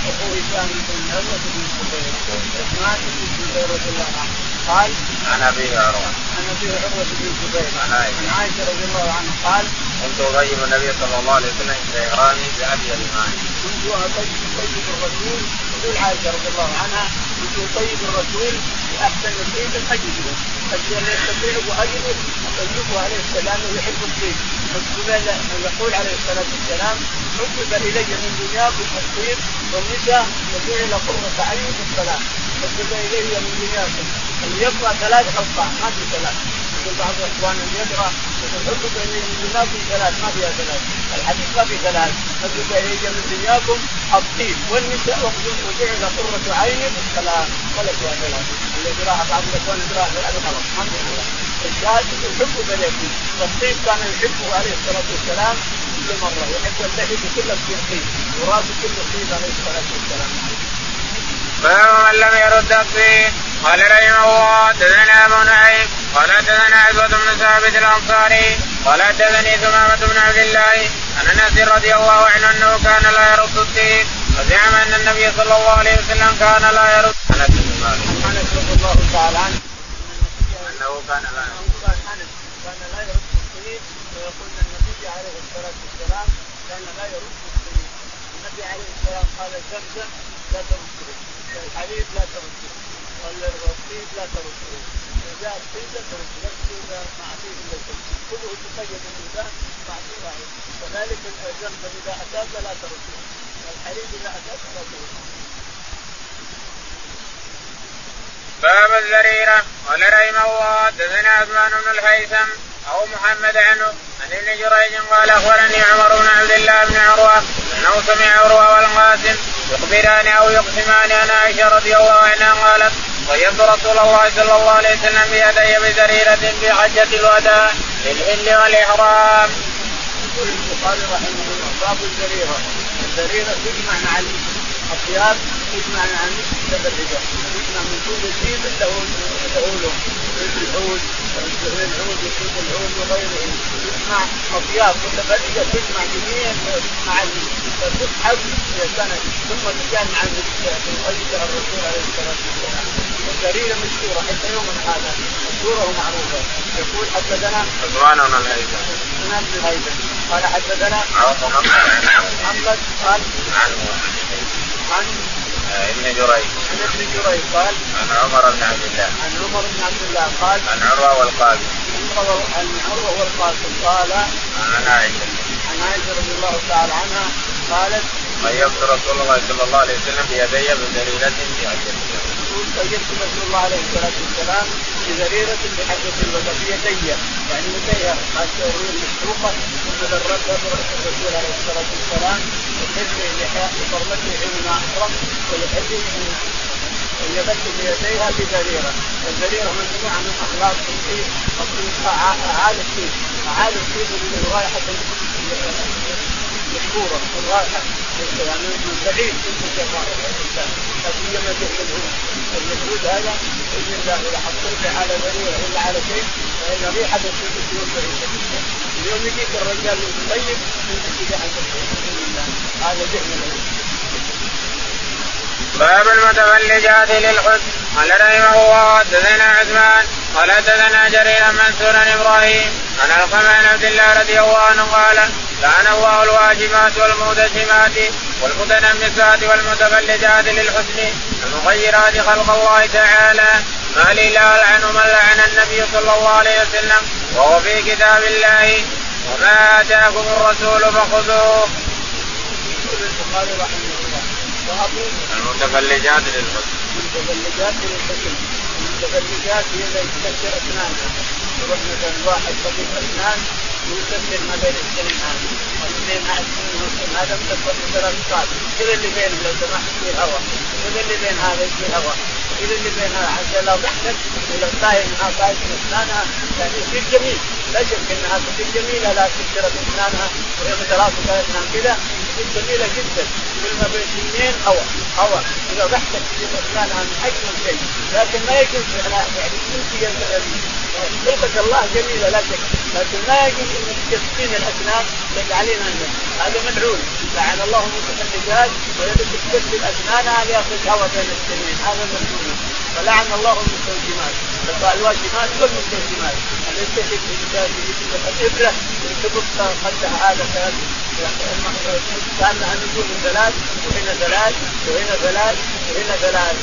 أخو هشام بن عروة بن الزبير. عثمان بن الزبير رضي الله عنه. قال عن أبي عروه عن أبي عروه بن الزبير عن عائشة رضي الله عنها قال كنت أغيب النبي صلى الله عليه وسلم عند احرامي بأبي الماء كنت اطيب الرسول. تقول عائشة رضي الله عنها كنت اطيب الرسول باحسن الطيب الحجز الذي يستطيع واجده اطيبه عليه السلام ويحب الطيب. يقول عليه الصلاة والسلام حبب إلي من دنياكم الطيب والنساء وجعل قرة عين في الصلاة. حبب إلي من دنياكم اللي يقرأ ثلاث حقا ما في ثلاث. يقول بعض اخواننا يقرأ يقول حبب الي من دنياكم ثلاث ما فيها ثلاث. الحديث ما في ثلاث. حبب الي من دنياكم الطيب والنساء وجعل قرة عين في الصلاه ولا فيها ثلاث اللي يقراها بعض الإخوان يقراها ثلاث غلط ما في ثلاث. الشاهد الحب بليكم والطيب كان يحبه عليه الصلاة والسلام كل مرة يحب اللحيه كلها تصير طيب وراسه كله طيب عليه الصلاة والسلام. باب من لم يرد الطين قال رحمه الله دثنا ابو نعيم قال دثنا عزوة بن ثابت الانصاري قال دثني ثمامة بن عبد الله عن انس رضي الله عنه انه كان لا يرد الطين وزعم ان النبي صلى الله عليه وسلم كان لا يرد انس بن مالك انس رضي الله تعالى عنه انه كان لا يرد كان لا يرد الطين ويقول النبي عليه الصلاه والسلام كان لا يرد الطين النبي عليه السلام قال زمزم لا ترده الحليب لا ترده والطيب لا ترده جاء الطيب لا ترده لا ترده مع طيب الا كله تقيد الانسان مع طيب كذلك الزمزم إذا أتاك لا ترده الحليب إذا أتاك لا ترده باب الذريرة قال رحمه الله دثنا عثمان بن الهيثم أو محمد عنه عن ابن جريج قال أخبرني عمر بن عبد الله بن عروة أنه سمع عروة والقاسم يخبران أو يقسمان عن عائشة رضي الله عنها قالت طيبت رسول الله صلى الله عليه وسلم بيدي بذريره في حجة الوداع للحل والإحرام. يقول البخاري رحمه الله باب الذريره، الذريره تجمع مع الثياب تجمع مع المتبرجه، تجمع من كل له لون، العود العود يجيب العود وغيره، تجمع اطياب متبرجة تجمع جميع مع تسحب سنه ثم تجمع مع الرسول عليه الصلاه والسلام. الذريره مشهوره حتى يومنا هذا مشهوره ومعروفه، يقول حدثنا عثمان بن الهيثم عثمان بن الهيثم قال حدثنا محمد قال عن عن ابن جريج عن ابن جريج قال عن عمر بن عبد الله عن عمر بن عبد الله قال عن عروه والقاسم عن عروه والقاسم قال عن عائشه عن عائشه رضي الله تعالى عنها قالت طيبت رسول الله صلى الله عليه وسلم بيدي بذريرة حجة يقول طيبت رسول الله عليه الصلاة والسلام بذريرة بحجه الوداع بيدي يعني يديها مشروقة. ثم ذرتها برأس الرسول عليه الصلاة والسلام وتجري لحاء وفرمته حينما احرم ولحجه ويبت بيديها بذريرة، الذريرة مجموعه من اخلاق الطيب اعالي الطيب، اعالي الطيب من رائحه مشهوره الرائحه يعني من بعيد تنتج الرائحه الانسان لا سيما الهود المجهود هذا باذن الله اذا حصلت على ذريعه ولا على شيء فان ريحه الطيب تكون بعيده جدا اليوم يجيك الرجال المطيب يمسك ريحه الطيب باذن الله هذا ذهن باب المتفلجات للحسن. قال رحمه الله حدثنا عثمان. قال حدثنا جرير منصور إبراهيم. عن القمع عبد الله رضي الله عنه قال لعن الله الواجبات والمدسمات والمتنمسات والمتفلجات للحسن المغيرات خلق الله تعالى. ما لي لا ألعن من لعن النبي صلى الله عليه وسلم وهو في كتاب الله. وما آتاكم الرسول فخذوه. البخاري رحمه الله المتفلجات للحسن. المتفلجات للحسن. المتفلجات هي اللي تكسر اسنانها يروح مثلا واحد طبيب اسنان ويكسر ما بين السنين هذه والاثنين مع السنين والسنين هذا مكسر ثلاث ساعات كذا اللي بين لو سمحت في هواء كذا اللي بين هذا في هواء كذا اللي بين هذا حتى لو ضحكت ولو طاير معها طاير اسنانها يعني يصير جميل لا شك انها تصير جميله لا كسرت اسنانها وهي ثلاث اسنان كذا تصير جميله جدا كل ما بين اثنين هواء هواء اذا ضحكت تصير اسنانها من اجمل شيء لكن ما يجوز يعني يمكن خلقة الله جميلة لا شك. لكن ما يجوز انك تسكين الأسنان تجعلين هذا ملعون. لعن الله المتفلجات والتي تكسر اسنانها لياخذ هواء بين السنين. هذا ملعون. فلعن الله المستوجمات الواشمات والمستوجمات التي الابره تبقى قدها هذا كانها نجوم ثلاث وهنا ثلاث وهنا ثلاث وهنا ثلاث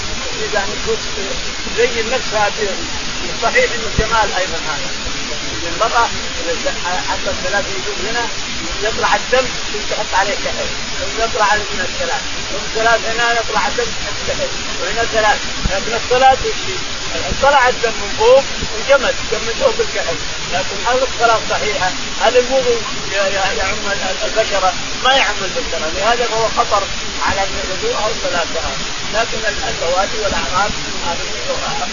إذا نشوف زي نفسها صحيح إنه جمال أيضا هذا. المرأة حتى الثلاث نجوم هنا يطلع الدم تحط عليه كحل ثم يطلع من الثلاث. ثم ثلاث هنا يطلع الدم تحط كحل وهنا ثلاث لكن الصلاة وش طلع الدم من فوق وجمد جمدوه بالكحل لكن هل الصلاة صحيحة؟ هل الوضوء يعم البشرة؟ ما يعم البشرة لهذا هو خطر على الوضوء أو صلاتها لكن البوادي والأعراض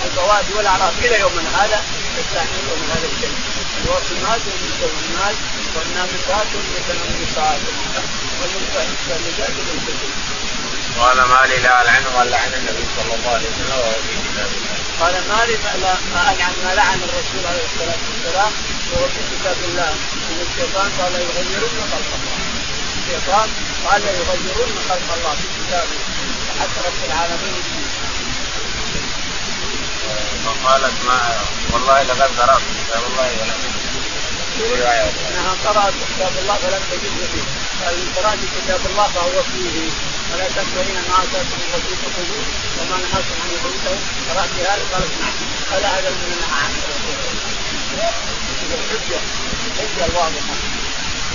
البوادي والأعراض إلى يومنا هذا يستعملون من هذا الشيء الوصمات والمستوصمات والنامسات والمتنمسات والمستهلكات والمستهلكات قال ما لي لا ألعن ولا عن النبي صلى الله عليه وسلم وهو في كتاب الله. قال ما لي ما ألعن ما لعن الرسول عليه الصلاة والسلام وهو في كتاب الله إن الشيطان قال يغيرون خلق الله. الشيطان قال يغيرون خلق الله في كتابه حتى رب العالمين. فقالت ما والله لقد قرأت. كتاب الله ولم انها قرأت كتاب الله فلم تجد فيه. قال قرأت كتاب الله فهو فيه. ولا تكفرين ما اتاكم من رسول فخذوه وما نهاكم عن يخرجه قرأت هذا قالت نعم. قال هذا من نهى عنه الحجه الحجه الواضحه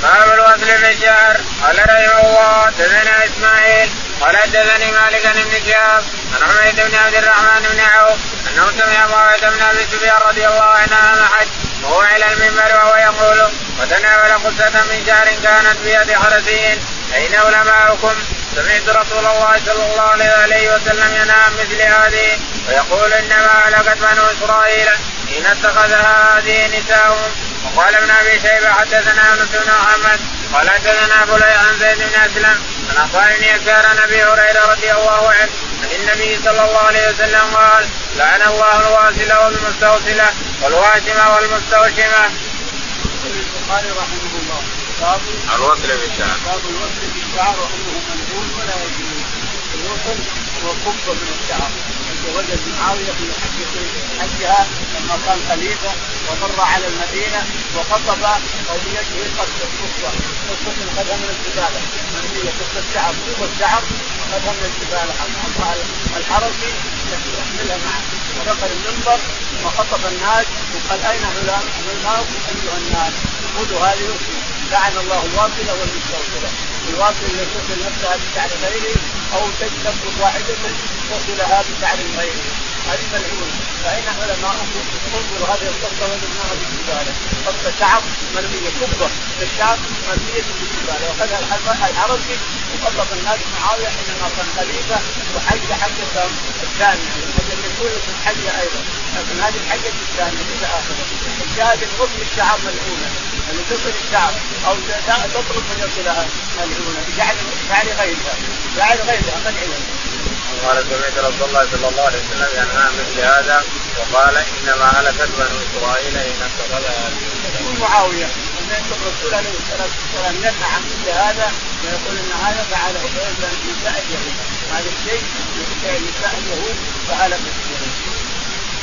باب الوصل في الشعر قال رحمه الله دثنا إسماعيل. قال حدثني مالك بن شهاب عن حميد بن عبد الرحمن بن عوف أنه سمع معاذ بن أبي سفيان رضي الله عنه عام حج وهو على المنبر وهو يقول وتناول قصة من شعر كانت بيد حرسي أين علماؤكم؟ سمعت رسول الله صلى الله عليه وسلم عن مثل هذه ويقول إنما هلكت بنو إسرائيل حين اتخذها هذه نساؤهم وقال ابن أبي شيبة حدثنا يونس بن محمد قال حدثنا ابو عن زيد بن أسلم عن عطاء بن يسار عن أبي هريرة رضي الله عنه عن النبي صلى الله عليه وسلم قال لعن الله الواصله والمستوصله والواشمه والمستوشمه. البخاري رحمه الله باب الوصل بالشعر باب الوصل بالشعر وأنه منقول ولا يجوز. الوصل هو قبة من الشعر. وجد معاوية في حجها لما كان خليفة ومر على المدينة وخطب قضيته قصه قصه قصه اخذها من الزباله مرميه قصه شعر قوه الشعر اخذها من الزباله الحرسي يحملها معه ودخل المنبر وخطب الناس وقال أين علماؤكم أيها الناس؟ خذوا هذه لعن الله الواصله والمستوصله الواصل اللي تصل نفسها بشعر غيره أو تثبت واحدة تصلها بشعر غيره. هذه ملعونه فاين علماؤكم انظروا هذه القصة وجدناها الزباله قصة شعر مرمية كبه الشعر مرمية في الزباله واخذها العربي وقصف الناس معاوية حينما كان خليفة وحج حجة الثانية. الاولى في الحجة أيضا. لكن هذه الحجة الثانية إلى آخره. الشاهد الغصن الشعر ملعونه اللي تصل الشعر أو تطلب من يصلها ملعونه بجعل فعل غيرها. فعل غيرها. ملعونه قال سمعت رسول الله صلى الله عليه وسلم ينهى مثل هذا وقال إنما هلكت بنو إسرائيل ان اتخذها يقول معاوية سمعت الرسول عليه الصلاة والسلام ينهى عن مثل هذا ويقول إن هذا فعله. نساء اليهود. هذا الشيء نساء اليهود فهلكت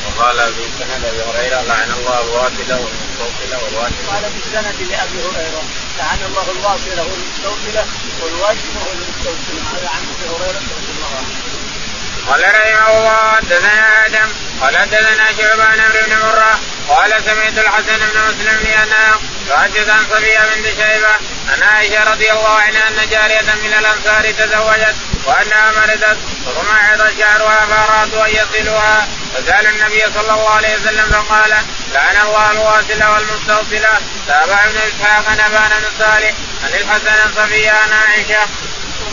وقال في سند ابي هريرة لعن الله الواصله والمستوصله والواشمه. قال في السند لأبي هريرة لعن الله الواصله والمستوصله والواشمه والمستوصله هذا عن أبي هريرة رضي الله عنه. قال رحمه الله حدثنا آدم قال حدثنا شعبان بن مرة قال سمعت الحسن بن مسلم بانه يحدث عن صفيه بنت شيبه عن عائشة رضي الله عنها أن جارية من الأنصار تزوجت وأنها مرضت فضمعت شعرها فارادوا أن يصلوها فسأل النبي صلى الله عليه وسلم فقال لعن الله الواصله والمستوصله تابع ابن إسحاق نبان بن صالح عن الحسن صفيه عن عائشة.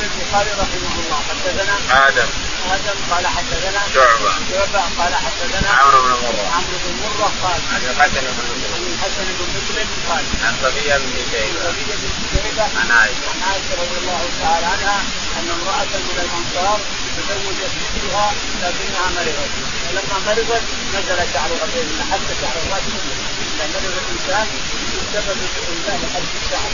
البخاري رحمه الله حدثنا آدم. آدم قال حدثنا شعبة. شعبة قال حدثنا عمرو بن مرة. عمرو بن مرة قال عن الحسن بن مسلم. عن الحسن بن مسلم قال عن صفيه بن شيبة. صفيه بن شيبة عن عائشة. عن عائشة رضي الله تعالى عنها أن امرأة من الأنصار تزوجت بنتها لكنها مرضت. فلما مرضت نزل شعرها بين حتى شعر الراس اذا مرض الإنسان بسبب الإنسان حد الشعر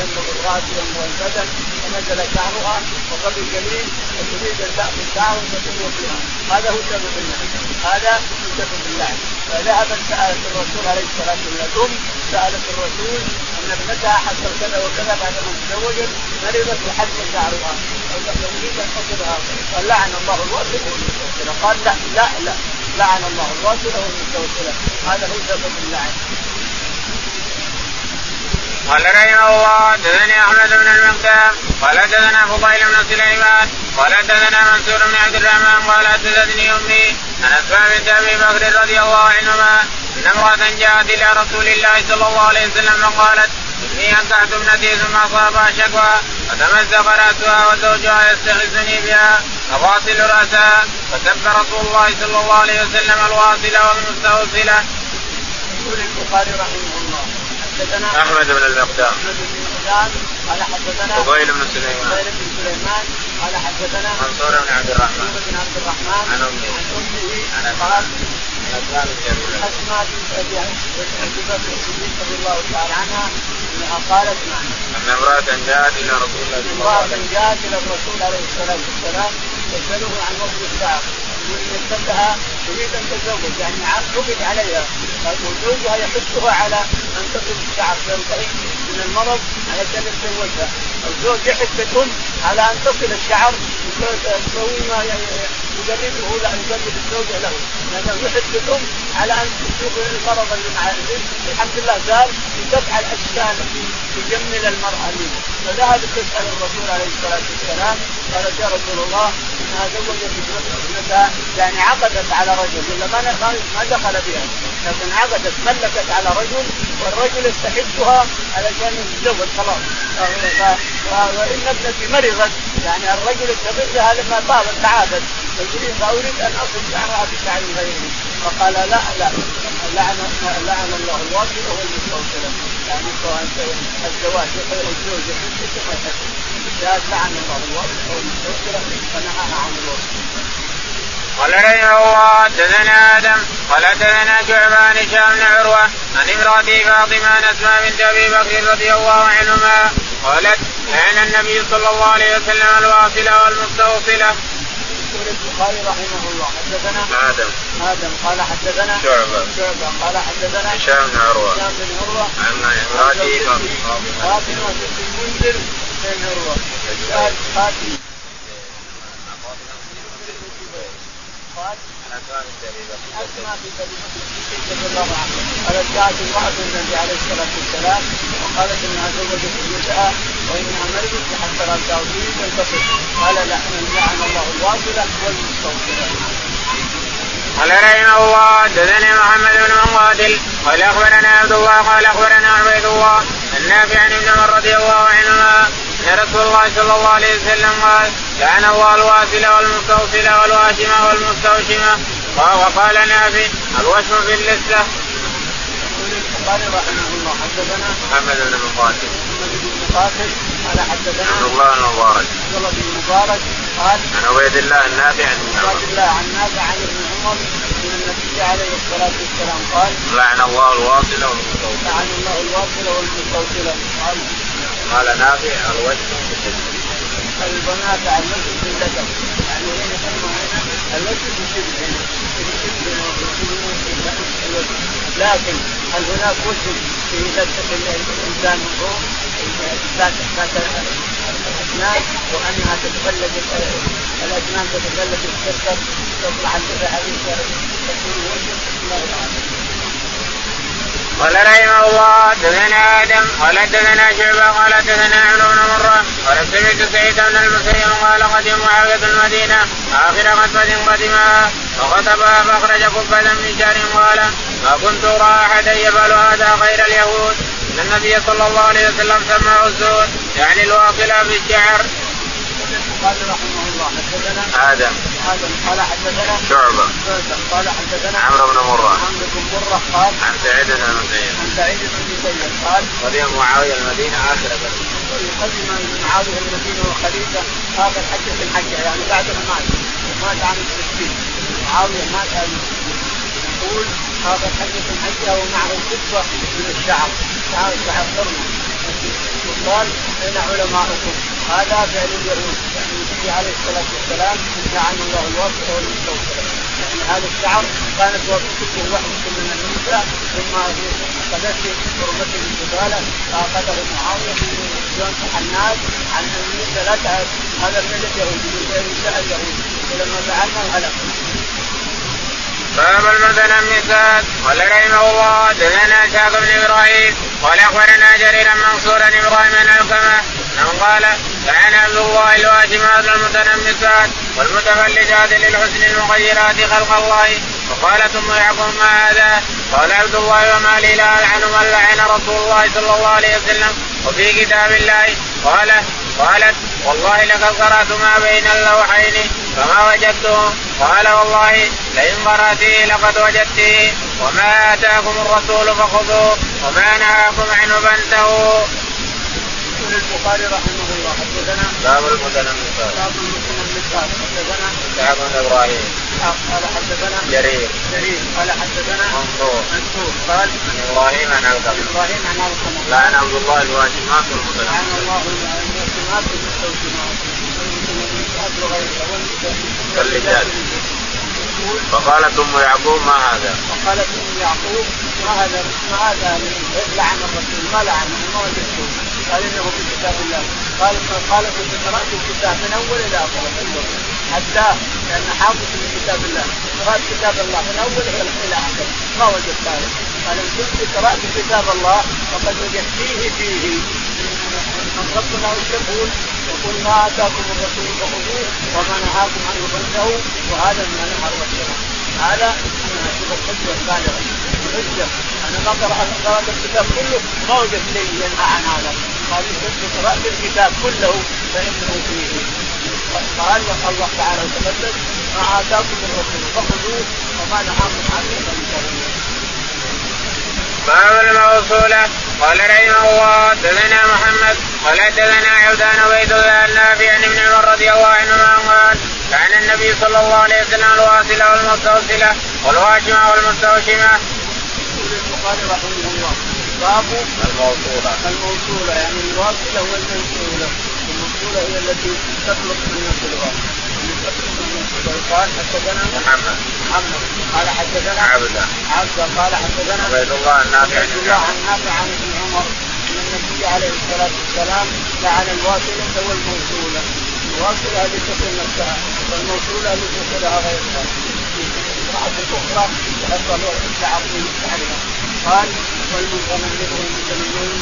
ينبغي الراس وينبغي البدن ونزل شعرها وقبل جميل وتريد أن تأخذ شعر وتكون فيها. هذا هو سبب اللعن هذا هو سبب اللعن فذهبت سألت الرسول عليه الصلاة والسلام سألت الرسول أن ابنتها حصل كذا وكذا بعد ما تزوجت مرضت وحل شعرها؟ تريد أن تصلها قال لعن الله الواصل والمستوصلة. قال لا لا لا لعن الله الواصل والمستوصلة. هذا هو سبب اللعن قال رحمه الله حدثني أحمد بن المقدام قال حدثنا فضيل بن سليمان قال حدثنا منصور بن عبد الرحمن قال حدثتني أمي عن أسماء بنت أبي بكر رضي الله عنهما أن امرأة جاءت إلى رسول الله صلى الله عليه وسلم فقالت إني أنكحت ابنتي ثم اصابها شكوى فتمزق رأسها وزوجها يستغيثني بها فواصل رأسها فسب رسول الله صلى الله عليه وسلم الواصل والمستوصله. يقول البخاري رحمه الله حدثنا أحمد بن المقدام أحمد بن المقدام قال حدثنا فضيل بن سليمان. فضيل بن سليمان قال حدثنا منصور بن عبد الرحمن. بن عبد الرحمن عن أمه. عن أمه عن قال أسماء بنت أبي أبي بكر الصديق رضي الله تعالى عنها انها قالت نعم أن امرأة جاءت إلى رسول الله صلى الله عليه وسلم. جاءت إلى الرسول عليه الصلاة والسلام تساله عن وصف الشعر لها تريد أن تتزوج. يعني عقد عليها. وزوجها يحثها على أن تصل الشعر تنتهي من المرض علشان يتزوجها. الزوج يحث الام على أن تصل الشعر تسوي ما يجربه لا يجرب الزوجة له. لأنه يحث الام على أن تشوف المرض اللي مع الحمد لله قال تفعل اشكال تجمل المرأة منه فذهبت تسأل الرسول عليه الصلاة والسلام قالت يا رسول الله انها زوجت ابنتها يعني عقدت على رجل ولا ما ما دخل بها. لكن عقدت ملكت على رجل والرجل يستحقها علشان يتزوج خلاص. وإن ابنتي مرضت يعني الرجل استغلها لما طابت تعافت فيريد فاريد أن أصل شعرها بشعر غيره. فقال لا لا لعن لعن الله. الواصل والمستوصله يعني الزواج الزوج يحب لعن الله. الواصل والمستوصله فنهاها عن الوصل قال رحمه الله حدثنا آدم قال حدثنا شعبان هشام بن عروة عن امراته فاطمة عن أسماء بنت أبي بكر رضي الله عنهما قالت لعن النبي صلى الله عليه وسلم الواصلة والمستوصلة. يقول البخاري رحمه الله حدثنا آدم. آدم قال حدثنا شعبة. شعبة قال حدثنا هشام بن عروة. هشام بن عروة. عن امراته فاطمة فاطمه بنت المنذر بن عروة. فاطمة. قال اسماء بنت ابي بكر رضي الله عنها قالت جاءت امراه النبي عليه الصلاه والسلام وقالت انها زوجت ابنتها وانها مرضت حتى وتريد ان تصل قال لا لعن الله الواصله والمستوصله قال رحمه الله حدثني محمد بن مقاتل قال أخبرنا عبد الله قال أخبرنا عبيد الله النافع عن ابن عمر رضي الله عنهما ان رسول الله صلى الله عليه وسلم قال لعن الله الواصل والمستوصل والواشم والمستوشمه وقال نافع الوشم في. يقول البخاري رحمه الله حدثنا محمد بن مقاتل محمد بن مقاتل قال حدثنا عبد الله بن مبارك. عبد الله بن مبارك قال عن عبيد الله النافع عن ابن عمر الله عن نافع عن ابن عمر إن النبي عليه الصلاة والسلام قال لعن الله الواصل والمستوصل. لعن الله الواصل والمستوصله قال قال نافع الوجه في اللسه. البنات على المسجد في اللدن يعني هنا يسمى هنا المسجد في الشبه هنا لكن هل هناك وجه في لدة الإنسان من فوق ذات الأسنان وأنها تتبلد الأسنان تتبلد تتكسر تطلع اللحى هذه تكون وجه الله اعلم قال رحمه الله حدثنا آدم قال حدثنا شعبة قال حدثنا عمرو بن مرة قال سمعت سعيد بن المسيب قال قدم معاوية المدينة آخر غزوة قدمها فخطبها فأخرج كفة من شعر قال ما كنت أرى أحدا يفعل هذا غير اليهود إن النبي صلى الله عليه وسلم سماه الزور يعني الواصله بالشعر. البخاري رحمه الله حدثنا آدم آدم قال حدثنا شعبة. شعبة قال حدثنا عمرو بن مرة. عمرو بن مرة قال عن سعيد بن المسيب. عن سعيد بن المسيب قال قدم معاوية المدينة آخر غزوه قدم معاوية المدينة وخليفة. هذا الحجه في الحجه يعني بعد ما مات مات عام الستين معاوية مات عام الستين يقول هذا في الحجه ومعه كفه من الشعر شعر شعر حرمه وقال اين علماؤكم؟ هذا فعل اليهود. النبي عليه الصلاة والسلام لعن الله الواسطه والمستوصله يعني هذا الشعر كانت واسطته واحدة من النساء ثم اخذته حرمته الزباله فأخذه معاوية جون حناد عن النساء لا هذا من اليهود من اليهود ولما فعلنا هلك. باب المتنمسات قال رحمه الله دثنا إسحاق بن إبراهيم قال أخبرنا جريرا منصورا إبراهيم بن علقمه أنه قال كان عبد الله الواشمات المتنمسات والمتفلجات للحسن المغيرات خلق الله وقالت ام يعقوب ما هذا؟ قال عبد الله وما لي لا العن من لعن رسول الله صلى الله عليه وسلم وفي كتاب الله قال قالت والله لقد قرأت ما بين اللوحين فما وجدته. قال والله لئن قرأته لقد وجدته وما آتاكم الرسول فخذوه وما نهاكم عنه فانتهوا. يقول البخاري رحمه الله حدثنا باب المتنمسات باب المتنمسات حدثنا اسحاق بن إبراهيم. قال حدثنا جرير. جرير. قال حدثنا منصور. منصور. قال عن إبراهيم عن ألقمة. إبراهيم عن ألقمة. لعن عبد الله الواجبات لعن والمتنمسات الله المسلمات والمستوسمات فقالت أم يعقوب ما هذا؟ فقالت أم يعقوب ما هذا ما هذا لعن الرسول؟ ما لعنه ما وجدته قال إنه في كتاب الله. قال قال كنت قرات الكتاب من أول إلى كله حتى لأن حافظ من كتاب الله. قرات كتاب الله من أول إلى اخره ما وجدت هذا. قال إن كنت قرأت كتاب الله فقد وجدتيه فيه ربنا وش يقول؟ يقول ما آتاكم الرسول فخذوه وما نهاكم عنه فانتهوا وهذا من نهى الرسول هذا أنا أشوف الحجه البالغه الحجه أنا ما قرات الكتاب كله ما وجدت شيء ينهى عن هذا قال قرأت الكتاب كله؟ فإنه فيه. قال الله تعالى وتقدم ما آتاكم الرسول فخذوه وما نهاكم عنه فانتهوا باب الموصولة قال رحمه الله دثنا محمد قال حدثنا عبدان عبيد الله النافع عن ابن عمر رضي الله عنهما قال كان النبي صلى الله عليه وسلم الواصلة والمستوصلة والواشمة والمستوشمة. يقول البخاري رحمه الله باب الموصولة. الموصولة يعني الواصلة والموصولة. الموصولة هي التي تطلق من الصلوات قال حدثنا محمد محمد قال حدثنا عبده عبده قال حدثنا عبيد الله النافع عبد الله عن نافع عن ابن عمر ان النبي عليه الصلاه والسلام لعن الواصله والموصوله الواصله هذه تصل نفسها والموصوله اللي تصلها غيرها امرأة أخرى تحصل تعظيم شعرها قال والمتنمر والمتنمرون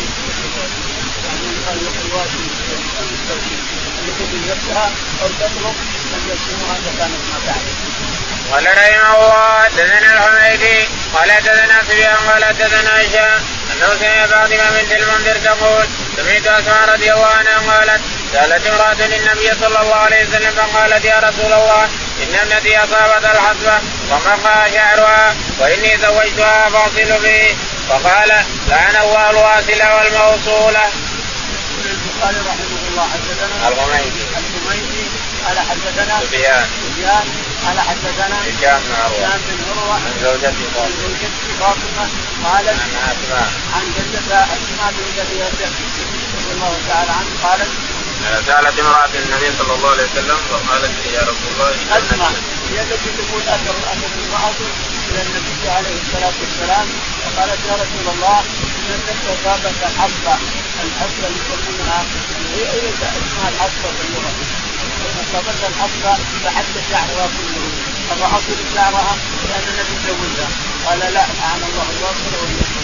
يعني الواصل اللي تبي نفسها أو تطلب أن يكونوا هذا كانت ما تعرف قال رحمه الله حدثنا الحميدي قال حدثنا سفيان قال حدثنا هشام انه سمع فاطمه بنت المنذر تقول سمعت اسماء رضي الله عنها قالت سالت امراه النبي صلى الله عليه وسلم فقالت يا رسول الله ان ابنتي اصابت الحصبه ومقى شعرها واني زوجتها فاصل به فقال لعن الله الواصله والموصوله. البخاري رحمه الله حدثنا الغميدي. الحميدي قال حدثنا سفيان. سفيان قال حدثنا هشام بن عروة. هشام بن عروة. عن زوجته عن فاطمه زوجته فاطمة قالت عن اسماء عن جدتها اسماء بنت ابي رضي الله تعالى عنه قالت سألت امرأة النبي صلى الله عليه وسلم فقالت لي يا رسول الله ابنتي- هي التي تقول اثر اتت امرأة إلى النبي عليه الصلاة والسلام فقالت يا رسول الله ان ابنتي اصابت الحصبه الحصبه اللي يسمونها هي اسمها الحصبه في اللغة اصابتها الحصبه فحد شعرها كله فضعفوا شعرها لأن النبي زوجها قال لا لعن الله الواصل والمستوصل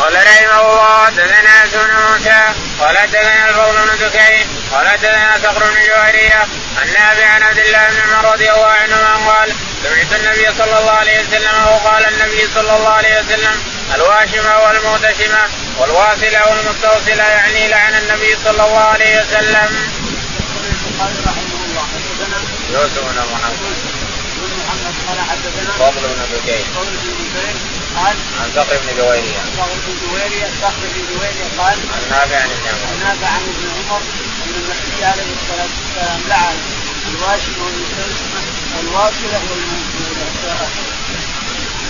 قال رحمه الله حدثنا بن موسى قال حدثنا الفضل بن دكين قال حدثنا صخر بن جوهرية عن نافع عن عبد الله بن عمر رضي الله عنهما قال سمعت النبي صلى الله عليه وسلم وقال النبي صلى الله عليه وسلم الواشمه والمغتشمه والواصله والمستوصله يعني لعن النبي صلى الله عليه وسلم. البخاري رحمه الله حدثنا يوسف بن محمد. بن محمد قال حدثنا فضل بن جبير قال عن صخر بن جويرية. صخر بن جويرية صخر بن جويرية قال عن نافع عن ابن عمر. نافع عن ابن عمر أن النبي عليه الصلاة والسلام لعن الواشم والمستوسمه والواصله والموصوله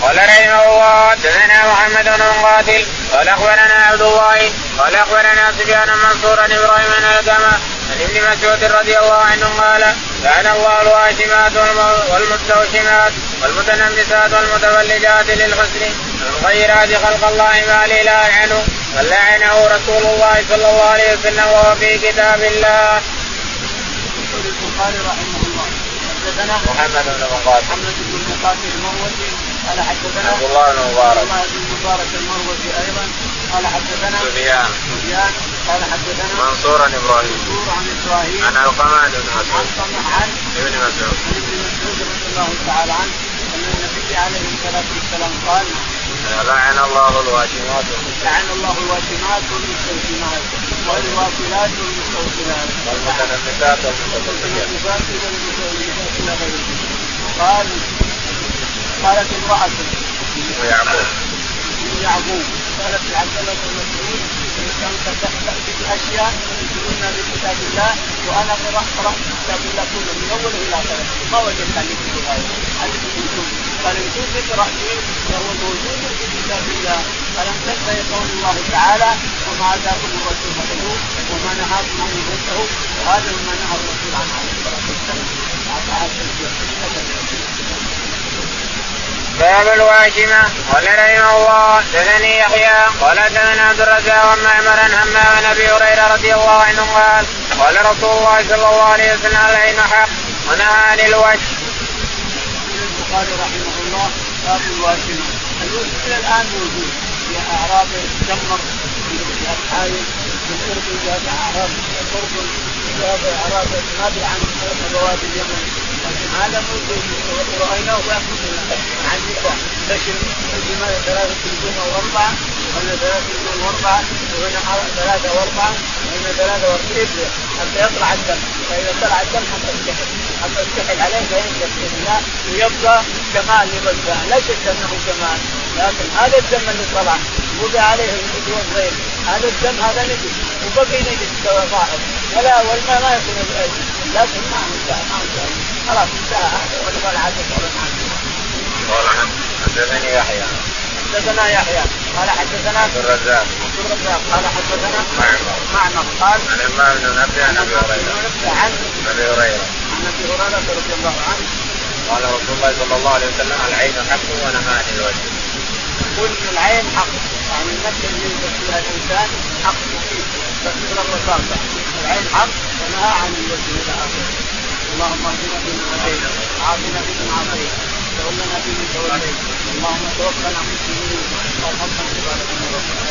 قال رحمه الله حدثنا محمد بن مقاتل قال أخبرنا عبد الله قال أخبرنا سفيان منصور إبراهيم بن عن ابن مسعود رضي الله عنه قال لعن الله الواشمات والمستوشمات والمتنمسات والمتولجات للحسن المغيرات خلق الله ما لي لا عنه بل لعنه رسول الله صلى الله عليه وسلم وهو في كتاب الله. يقول البخاري رحمه الله حدثنا محمد بن مقاتل. محمد بن مقاتل المروزي قال حدثنا عبد الله بن مبارك. عبد الله بن مبارك المروزي أيضا قال حدثنا سفيان. سفيان قال حدثنا منصور عن إبراهيم. منصور عن إبراهيم. عن القمان بن مسعود. عن ابن مسعود. عن ابن مسعود رضي الله تعالى عنه أن النبي عليه الصلاة والسلام قال لعن الله الواشمات لعن الله الواشمات والمستوشمات والواصلات والمستوصلات والمتولدات إلى غيره قال قالت امرأة ويعقوب يعقوب. قالت لعبد الله بن تاتي باشياء تؤمن بكتاب الله وأنا قرات قرأت كتاب الله كله من اوله إلى اخره ما وجدت عليه في الغايه هذه موجود قال كنت تقرا فيه فهو موجود في كتاب الله. فلم تنتهي قول الله تعالى وما آتاكم الرسول فخذوه وما نهاكم عنه فانتهوا وهذا مما نهى الرسول عنه عليه الصلاة والسلام. باب الواجمة قال رحمه الله دثني يحيى قال دثنا عبد الرزاق ومعمر همام عن أبي هريرة رضي الله عنه قال قال رسول الله صلى الله عليه وسلم العين حق ونهى عن الوش. البخاري رحمه الله باب الواشمة الوش إلى الآن موجود في اعراب تدمر في الحايل في الاردن جاءت اعراب الاردن جاءت اعراب ما عن بوادي اليمن هذا موجود ورأيناه ياكل عن نساء لكن الجمال ثلاثة نجوم أو اربعة وهنا ثلاثة نجوم وأربعة. وهنا ثلاثة وأربعة. وهنا ثلاثة وأربعة. حتى يطلع الدم. فإذا طلع الدم حتى يستحل حتى يستحل عليه فينزل بإذن الله ويبقى كمال يبقى. لا شك أنه كمال. لكن هذا الدم اللي طلع. وضع عليه الوضوء غير هذا الدم هذا نجس. وبقي نجس ظاهر ولا والماء ما يكون لكن ما انتهى ما انتهى خلاص انتهى. هذا ولا عاد قال حدثني يحيى. حدثنا يحيى. قال حدثنا عبد الرزاق. عبد الرزاق. قال حدثنا معمر. معمر. قال عن عمار بن نبي عن ابي هريرة. عن أبي هريرة. عن أبي هريرة رضي الله عنه. قال رسول الله صلى الله عليه وسلم العين حق ونهى عن الوجه. يقول العين حق. يعني النفس اللي يلبس فيها الإنسان حق مفيد. الرصاصه العين حق ونهى عن الوجه إلى آخره. اللهم اهدنا فيمن هديت وعافنا فيمن عافيت تولنا فيمن توليت. اللهم توفنا مسلمين اللهم اغفر لنا